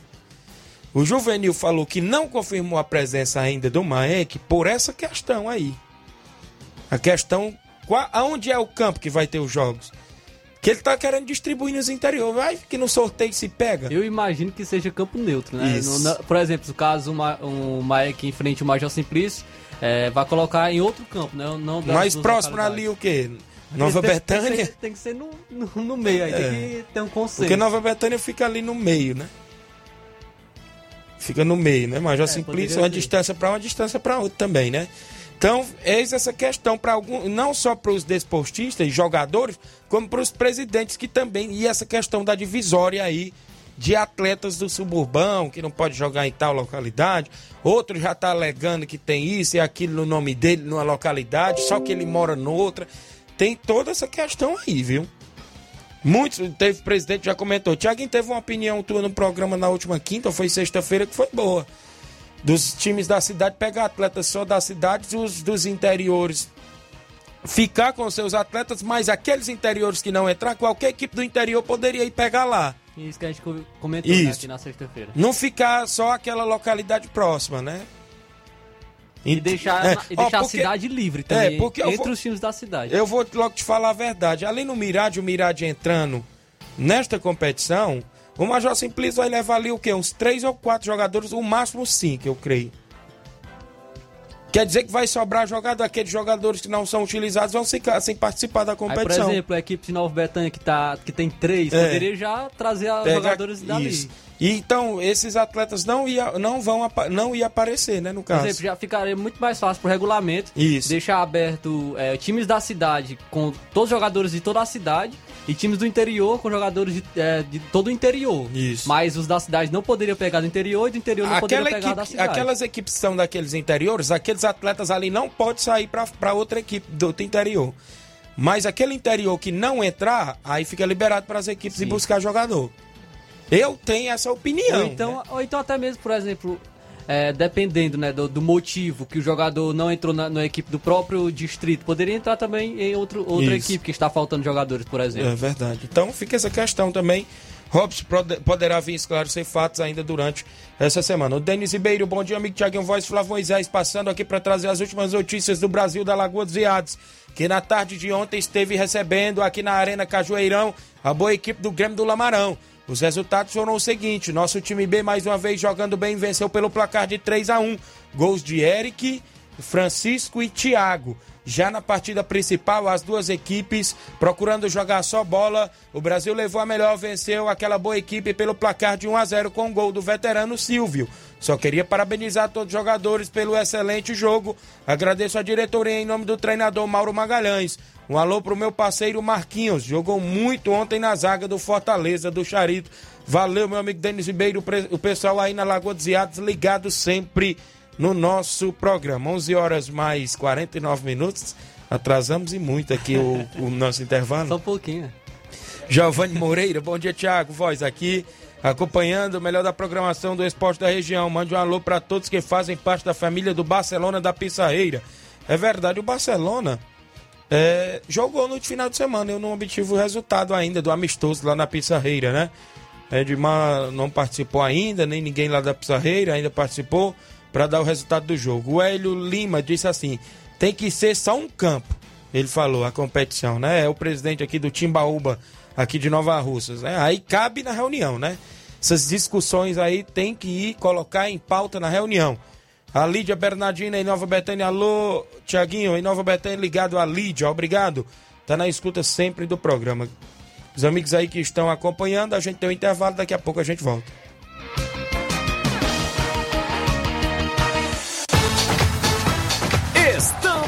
O Juvenil falou que não confirmou a presença ainda do Maek por essa questão aí. A questão, qual, aonde é o campo que vai ter os jogos? Que ele tá querendo distribuir nos interiores. Vai que no sorteio se pega. Eu imagino que seja campo neutro, né? No- na- por exemplo, caso uma, um Maek enfrente o Major Simplício, é, vai colocar em outro campo, né? Não Mais próximo ali o quê? Nova Tem- tem- Tem, Betânia? que ser- tem que ser no, no, no meio aí, É. tem que ter um consenso. Porque Nova Betânia fica ali no meio, né? Fica no meio, né? Major Simplício, poderia uma distância para uma distância para outra também, né? Então, eis essa questão para algum, não só para os desportistas e jogadores, como para os presidentes que também e essa questão da divisória aí de atletas do suburbão que não pode jogar em tal localidade. Outro já está alegando que tem isso e aquilo no nome dele numa localidade, só que ele mora noutra. Tem toda essa questão aí, viu? Muitos, teve presidente já comentou. Tiaguinho teve uma opinião tua no programa na última quinta, ou foi sexta-feira, que foi boa. Dos times da cidade pegar atletas só das cidades e os dos interiores ficar com seus atletas, mas aqueles interiores que não entrar, qualquer equipe do interior poderia ir pegar lá. Isso que a gente co- comentou né, aqui na sexta-feira. Não ficar só aquela localidade próxima, né? E deixar, É, e ó, deixar a porque- cidade livre também, É, porque entre vou- os times da cidade. Eu vou logo te falar a verdade. Ali no Mirade, o Mirade entrando nesta competição, o Major Simplício vai levar ali o quê? Uns três ou quatro jogadores, o máximo cinco, eu creio. Quer dizer que vai sobrar jogador, aqueles jogadores que não são utilizados vão ficar sem participar da Aí, por competição. exemplo, a equipe de Nova Betânia que, tá, que tem três, É. poderia já trazer os Pega- jogadores dali. Isso. E então, esses atletas não, ia, não vão não ia aparecer, né, no Por caso. exemplo, já ficaria muito mais fácil pro regulamento Isso. deixar aberto é, times da cidade com todos os jogadores de toda a cidade e times do interior com jogadores de, é, de todo o interior. Isso. Mas os da cidade não poderiam pegar do interior e do interior não Aquela poderiam pegar da equipe, cidade. aquelas equipes são daqueles interiores, aqueles atletas ali não podem sair para outra equipe do outro interior. Mas aquele interior que não entrar, aí fica liberado para as equipes ir buscar jogador. Eu tenho essa opinião. Ou então, né? ou então até mesmo, por exemplo, é, dependendo né, do, do motivo que o jogador não entrou na, na equipe do próprio distrito, poderia entrar também em outro, outra Isso. equipe que está faltando jogadores, por exemplo. É verdade. Então fica essa questão também. Robson pode- poderá vir esclarecer fatos ainda durante essa semana. O Denis Ribeiro, bom dia, amigo Tiaguinho Voz, Flávio Moisés, passando aqui para trazer as últimas notícias do Brasil da Lagoa dos Viados, que na tarde de ontem esteve recebendo aqui na Arena Cajueirão a boa equipe do Grêmio do Lamarão. Os resultados foram o seguinte: nosso time B, mais uma vez jogando bem, venceu pelo placar de 3 a 1 Gols de Eric, Francisco e Thiago. Já na partida principal, as duas equipes procurando jogar só bola. O Brasil levou a melhor, venceu aquela boa equipe pelo placar de 1 a 0 com o gol do veterano Silvio. Só queria parabenizar todos os jogadores pelo excelente jogo. Agradeço a diretoria em nome do treinador Mauro Magalhães. Um alô pro meu parceiro Marquinhos. Jogou muito ontem na zaga do Fortaleza, do Charito. Valeu, meu amigo Denis Ribeiro, o pessoal aí na Lagoa dos Iados, ligado sempre no nosso programa. 11 horas mais 49 minutos. Atrasamos e muito aqui o, o nosso intervalo. Só um pouquinho. Giovanni Moreira, bom dia, Thiago. Voz aqui, acompanhando o melhor da programação do esporte da região. Mande um alô para todos que fazem parte da família do Barcelona da Pissarreira. É verdade, o Barcelona é, jogou no final de semana. Eu não obtive o resultado ainda do amistoso lá na Pissarreira, né? Edmar não participou ainda, nem ninguém lá da Pissarreira ainda participou para dar o resultado do jogo. O Hélio Lima disse assim: tem que ser só um campo. Ele falou, a competição, né? É o presidente aqui do Timbaúba, aqui de Nova Russas. né? Aí cabe na reunião, né? Essas discussões aí tem que ir colocar em pauta na reunião. A Lídia Bernardina em Nova Betânia. Alô, Tiaguinho, em Nova Betânia, ligado a Lídia, obrigado. Tá na escuta sempre do programa. Os amigos aí que estão acompanhando, a gente tem um intervalo, daqui a pouco a gente volta.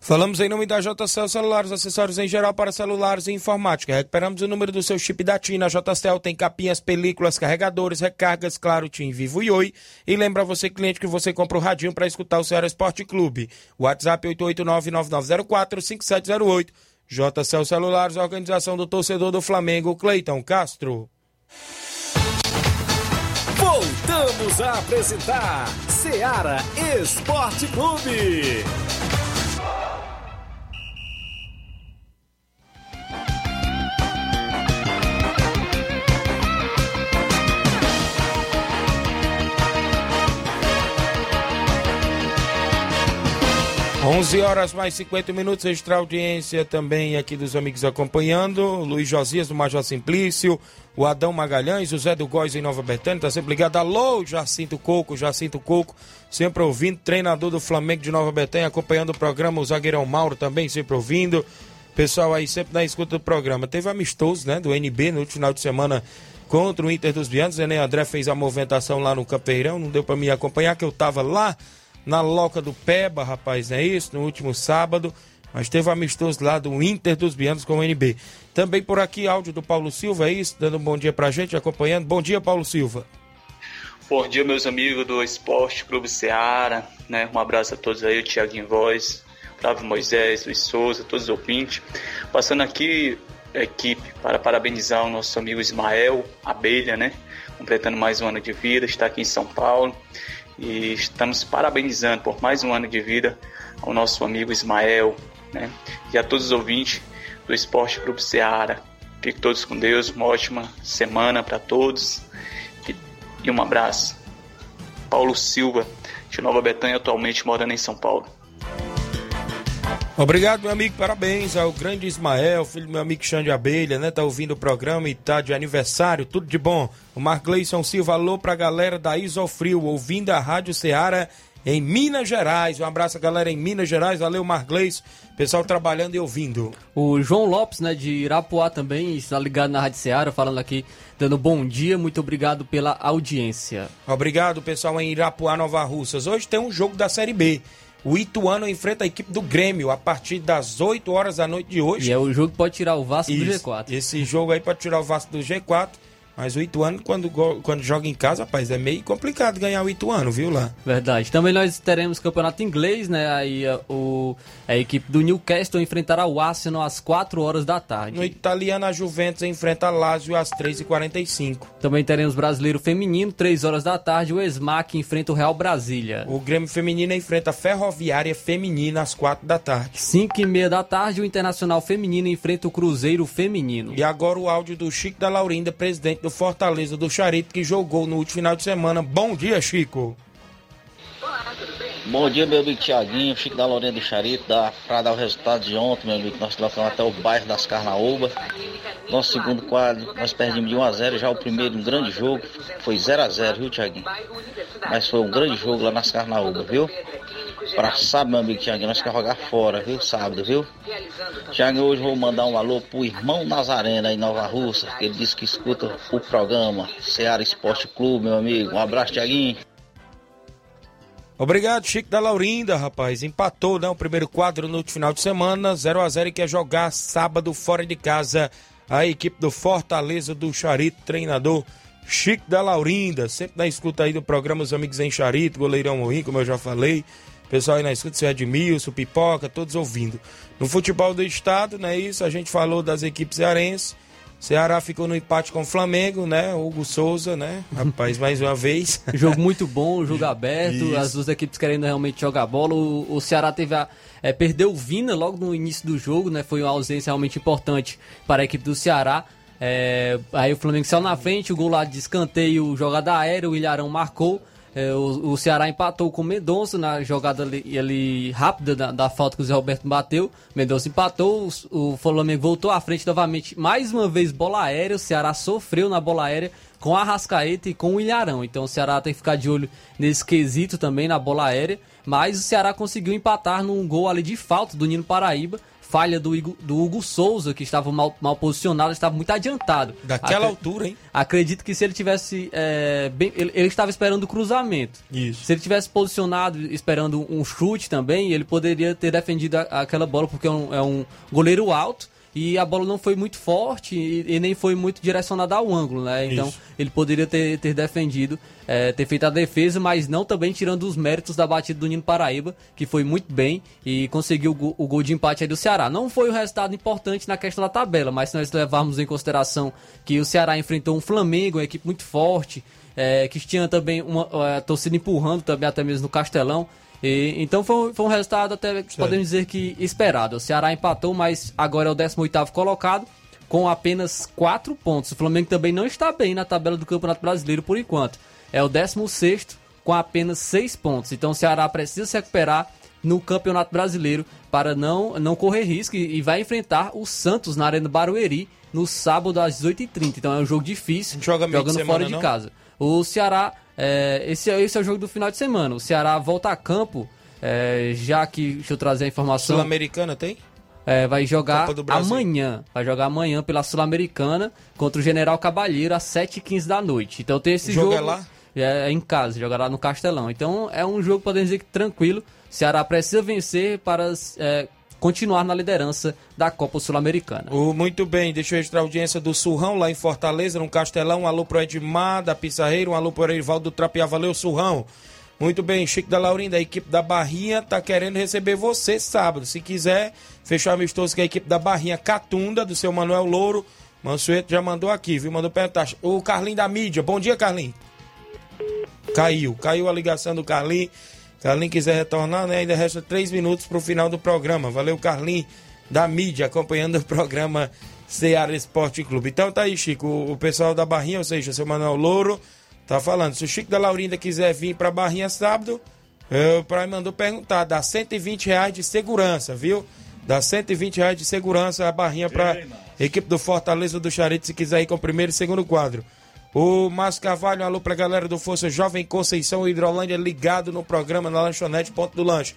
Falamos em nome da JCL Celulares, acessórios em geral para celulares e informática. Recuperamos o número do seu chip da TIM. A JCL tem capinhas, películas, carregadores, recargas, claro, TIM, Vivo e Oi. E lembra você, cliente, que você compra o radinho para escutar o Ceará Esporte Clube. WhatsApp 889-9904-5708. JCL Celulares, organização do torcedor do Flamengo, Cleiton Castro. Voltamos a apresentar Seara Esporte Clube. 11 horas mais 50 minutos, extra audiência também aqui dos amigos acompanhando. Luiz Josias do Major Simplício, o Adão Magalhães, o Zé do Góis em Nova Betânia, tá sempre ligado. Alô, Jacinto Coco, Jacinto Coco, sempre ouvindo. Treinador do Flamengo de Nova Betânia, acompanhando o programa. O zagueirão Mauro também sempre ouvindo. Pessoal aí sempre na escuta do programa. Teve amistoso, né, do NB no final de semana contra o Inter dos Bianos. Enem André fez a movimentação lá no Campeirão, não deu para me acompanhar, que eu tava lá na Loca do Peba, rapaz, não é isso? No último sábado. Mas teve amistoso lá do Inter dos Bianos com o NB. Também por aqui, áudio do Paulo Silva, é isso? Dando um bom dia pra gente, acompanhando. Bom dia, Paulo Silva. Bom dia, meus amigos do Esporte Clube Seara. Né? Um abraço a todos aí, o Thiago Voz, Flávio Moisés, Luiz Souza, todos os ouvintes. Passando aqui, equipe, para parabenizar o nosso amigo Ismael Abelha, né? Completando mais um ano de vida, está aqui em São Paulo. E estamos parabenizando por mais um ano de vida ao nosso amigo Ismael, né? E a todos os ouvintes do Esporte Clube Seara. Fiquem todos com Deus, uma ótima semana para todos e, um abraço. Paulo Silva, de Nova Betânia, atualmente morando em São Paulo. Obrigado, meu amigo. Parabéns ao grande Ismael, filho do meu amigo Xande Abelha, né? Tá ouvindo o programa e tá de aniversário. Tudo de bom. O Margleison Silva, alô pra galera da Isofrio, ouvindo a Rádio Ceará em Minas Gerais. Um abraço a galera em Minas Gerais. Valeu, Margleison. Pessoal trabalhando e ouvindo. O João Lopes, né, de Irapuá também, está ligado na Rádio Ceará, falando aqui, dando bom dia. Muito obrigado pela audiência. Obrigado, pessoal, em Irapuá, Nova Russas. Hoje tem um jogo da Série B. O Ituano enfrenta a equipe do Grêmio a partir das 8 horas da noite de hoje. E é o jogo que pode tirar o Vasco do Isso. G4. Esse jogo aí pode tirar o Vasco do G4. Mas o Ituano, quando, quando joga em casa, rapaz, é meio complicado ganhar o Ituano, viu lá? Verdade. Também nós teremos campeonato inglês, né? Aí a, o, a equipe do Newcastle enfrentará o Arsenal às 4 horas da tarde. No italiano, a Juventus enfrenta a Lazio às 3h45. Também teremos brasileiro feminino, 3 horas da tarde, o Esmac enfrenta o Real Brasília. O Grêmio Feminino enfrenta a Ferroviária Feminina às 4 da tarde. 5 e meia da tarde, o Internacional Feminino enfrenta o Cruzeiro Feminino. E agora o áudio do Chico da Laurinda, presidente do Fortaleza do Charito, que jogou no último final de semana. Bom dia, Chico. Bom dia, meu amigo Tiaguinho, Chico da Lorena do Charito, da, pra dar o resultado de ontem, meu amigo. Nós colocamos até o bairro das Carnaúba. Nosso segundo quadro, nós perdemos de 1 a 0 já o primeiro um grande jogo, foi 0 a 0 viu, Tiaguinho? Mas foi um grande jogo lá nas Carnaúba, viu? Pra sábado, meu amigo Tiaguinho, nós queremos jogar fora, viu? Sábado, viu? Tiaguinho, hoje vou mandar um alô pro irmão Nazareno aí em Nova Russa, que ele disse que escuta o programa Ceará Esporte Clube, meu amigo. Um abraço, Tiaguinho. Obrigado, Chico da Laurinda, rapaz. Empatou, né? O primeiro quadro no final de semana, 0 a 0 e quer jogar sábado fora de casa. A equipe do Fortaleza do Charito, treinador Chico da Laurinda. Sempre na escuta aí do programa Os Amigos em Charito, goleirão ruim, como eu já falei. Pessoal aí na escuta, seu Edmilson, Pipoca, todos ouvindo. No futebol do estado, não é isso? A gente falou das equipes cearenses. Ceará ficou no empate com o Flamengo, né? Hugo Souza, né? Rapaz, mais uma vez. Jogo muito bom, jogo aberto, Isso. as duas equipes querendo realmente jogar bola. O, o Ceará teve a, é, perdeu o Vina logo no início do jogo, né? Foi uma ausência realmente importante para a equipe do Ceará. É, aí o Flamengo saiu na frente, o gol lá de escanteio, jogada aérea, o Ilharão marcou. É, o, o Ceará empatou com o Mendonça na jogada ali, ali rápida da, da falta que o Zé Roberto bateu. Mendonça empatou, o, o Flamengo voltou à frente novamente. Mais uma vez, bola aérea. O Ceará sofreu na bola aérea com a Rascaeta e com o Ilharão. Então o Ceará tem que ficar de olho nesse quesito também na bola aérea. Mas o Ceará conseguiu empatar num gol ali de falta do Nino Paraíba. Falha do, do Hugo Souza, que estava mal, mal posicionado, estava muito adiantado. Daquela Acre- altura, hein? Acredito que se ele tivesse. é, bem, ele, ele estava esperando o cruzamento. Isso. Se ele tivesse posicionado, esperando um chute também, ele poderia ter defendido a- aquela bola, porque é um, é um goleiro alto. E a bola não foi muito forte e, e nem foi muito direcionada ao ângulo, né? Então Isso. ele poderia ter, ter defendido, é, ter feito a defesa, mas não também tirando os méritos da batida do Nino Paraíba, que foi muito bem e conseguiu o, go- o gol de empate aí do Ceará. Não foi um resultado importante na questão da tabela, mas se nós levarmos em consideração que o Ceará enfrentou um Flamengo, uma equipe muito forte, é, que tinha também uma é, torcida empurrando também até mesmo no Castelão. E, então foi, um- foi um resultado até podemos dizer que esperado. O Ceará empatou, mas agora é o 18º colocado com apenas 4 pontos. O Flamengo também não está bem na tabela do Campeonato Brasileiro por enquanto. É o 16º com apenas 6 pontos. Então o Ceará precisa se recuperar no Campeonato Brasileiro para não, não correr risco e, e vai enfrentar o Santos na Arena Barueri no sábado às 18h30. Então é um jogo difícil, joga de jogando semana, fora de não? casa. O Ceará, é, esse, esse é o jogo do final de semana. O Ceará volta a campo, é, já que, deixa eu trazer a informação. Sul-Americana tem? É, vai jogar amanhã. Vai jogar amanhã pela Sul-Americana contra o General Cabalheiro às 7h15 da noite. Então tem esse jogo jogo. é lá? É, em casa, jogará lá no Castelão. Então é um jogo, podemos dizer que tranquilo. Ceará precisa vencer para é, continuar na liderança da Copa Sul-Americana. O, muito bem, deixa eu registrar a audiência do Surrão lá em Fortaleza, no Castelão. Um alô pro Edmar da Pissarreira, um alô pro Erivaldo do Trapiá. Valeu, Surrão. Muito bem, Chico da Laurinda, a equipe da Barrinha tá querendo receber você sábado. Se quiser, fechar amistoso com a equipe da Barrinha Catunda, do seu Manuel Louro. Mansueto já mandou aqui, viu? Mandou perguntar. O Carlinho da mídia. Bom dia, Carlinho. Caiu, caiu a ligação do Carlinho. Carlinho quiser retornar, né? Ainda resta três minutos pro final do programa. Valeu, Carlinho da mídia, acompanhando o programa Ceará Esporte Clube. Então tá aí, Chico, o, o pessoal da Barrinha, ou seja, seu Manuel Louro, tá falando. Se o Chico da Laurinda quiser vir pra Barrinha sábado, eh, o Praia mandou perguntar, dá 120 reais de segurança, viu? Dá 120 reais de segurança a Barrinha pra equipe do Fortaleza do Charito, se quiser ir com o primeiro e segundo quadro. O Márcio Carvalho, um alô pra galera do Força Jovem Conceição Hidrolândia ligado no programa na lanchonete Ponto do Lanche.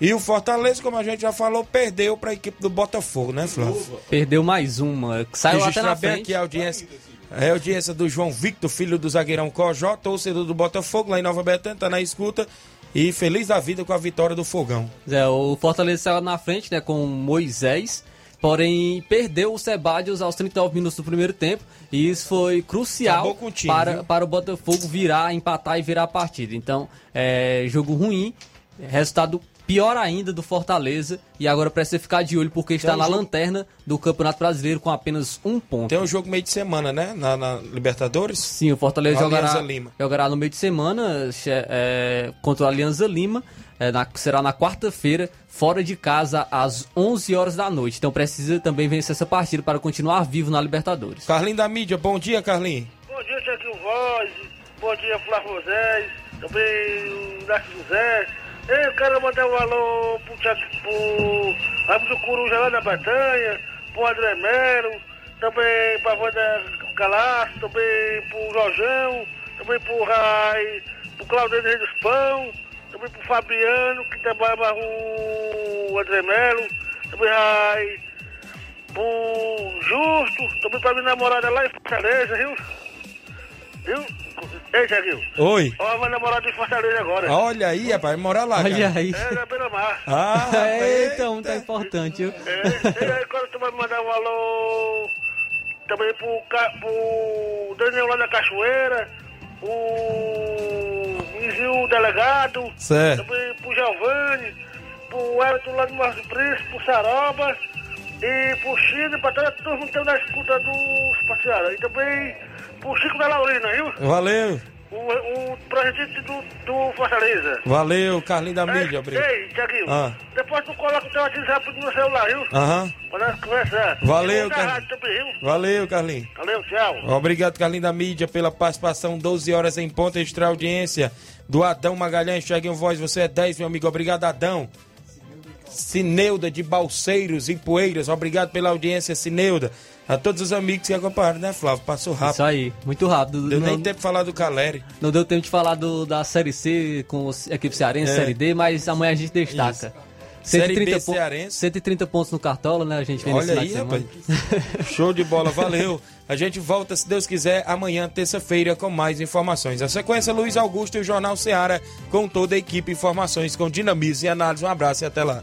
E o Fortaleza, como a gente já falou, perdeu pra equipe do Botafogo, né, Flávio? Perdeu mais uma, que saiu até na bem frente. aqui a audiência. É a audiência do João Victor, filho do zagueirão Cojó, torcedor do Botafogo, lá em Nova Betânia, tá na escuta. E feliz da vida com a vitória do Fogão. É, o Fortaleza saiu na frente, né, com o Moisés, porém perdeu o Sebadios aos 39 minutos do primeiro tempo, e isso foi crucial time, para, viu? para o Botafogo virar, empatar e virar a partida. Então, é jogo ruim, resultado pior ainda do Fortaleza, e agora precisa ficar de olho porque está um na jogo- lanterna do Campeonato Brasileiro com apenas um ponto. Tem um jogo meio de semana, né? Na, na Libertadores? Sim, o Fortaleza jogará, Lima. jogará no meio de semana é, contra o Alianza Lima. É, na- será na quarta-feira, fora de casa, às 11 horas da noite. Então precisa também vencer essa partida para continuar vivo na Libertadores. Carlinho da mídia, bom dia, Carlinho. Bom dia, Tiaguinho Voz. Bom dia, Flávio Moisés. Também o Narciso José. Eu quero mandar um alô pro, Tiago- pro Ramos do Coruja lá da Batanha, pro André Melo, também pra Wanda Calaço, também pro Jorjão, também pro Rai, pro Claudio Rei dos Pão, também pro Fabiano, que trabalha com o André Melo, também Rai, pro Justo, também pra minha namorada lá em Fortaleza, viu? Viu? Ei, Tiaguinho. Oi. Ó, minha namorada em Fortaleza agora. Olha aí, rapaz, mora lá, Olha cara. aí. É, na beira-mar. Ah, Eita, um tá importante, viu? É, e aí, quando tu vai mandar um alô também pro, pro Daniel lá da Cachoeira, o Mizinho Delegado, Certo. também pro Giovanni, pro Everton lá do Marco Príncipe, pro Saroba, e pro Chile, pra toda a turma que estão na escuta dos passeados. E também pro Chico da Laurina, viu? Valeu, O, o presidente do, do Fortaleza. valeu, Carlinho da mídia, obrigado. Ei, Tiaguinho, Ah. depois tu coloca o teu WhatsApp no celular, viu? Aham. Pra nós conversar. Valeu, viu? Valeu, Carlinho. Valeu, tchau. Obrigado, Carlinho da Mídia, pela participação. 12 horas em ponto, extra audiência do Adão Magalhães. Chegue em voz, você é 10, meu amigo. Obrigado, Adão. Cineuda de Balseiros e Poeiras. Obrigado pela audiência, Cineuda. A todos os amigos que acompanharam, né, Flávio? Passou rápido. Isso aí, muito rápido. Deu não, nem tempo de falar do Caleri. não deu tempo de falar do- da Série C com a equipe cearense, É. Série D, mas amanhã a gente destaca. Isso. Série B pon- cearense. 130 pontos no Cartola, né? A gente nesse Olha aí, semana. rapaz. Show de bola, valeu. A gente volta, se Deus quiser, amanhã, terça-feira, com mais informações. A sequência, Luiz Augusto e o Jornal Seara, com toda a equipe, informações com dinamismo e análise. Um abraço e até lá.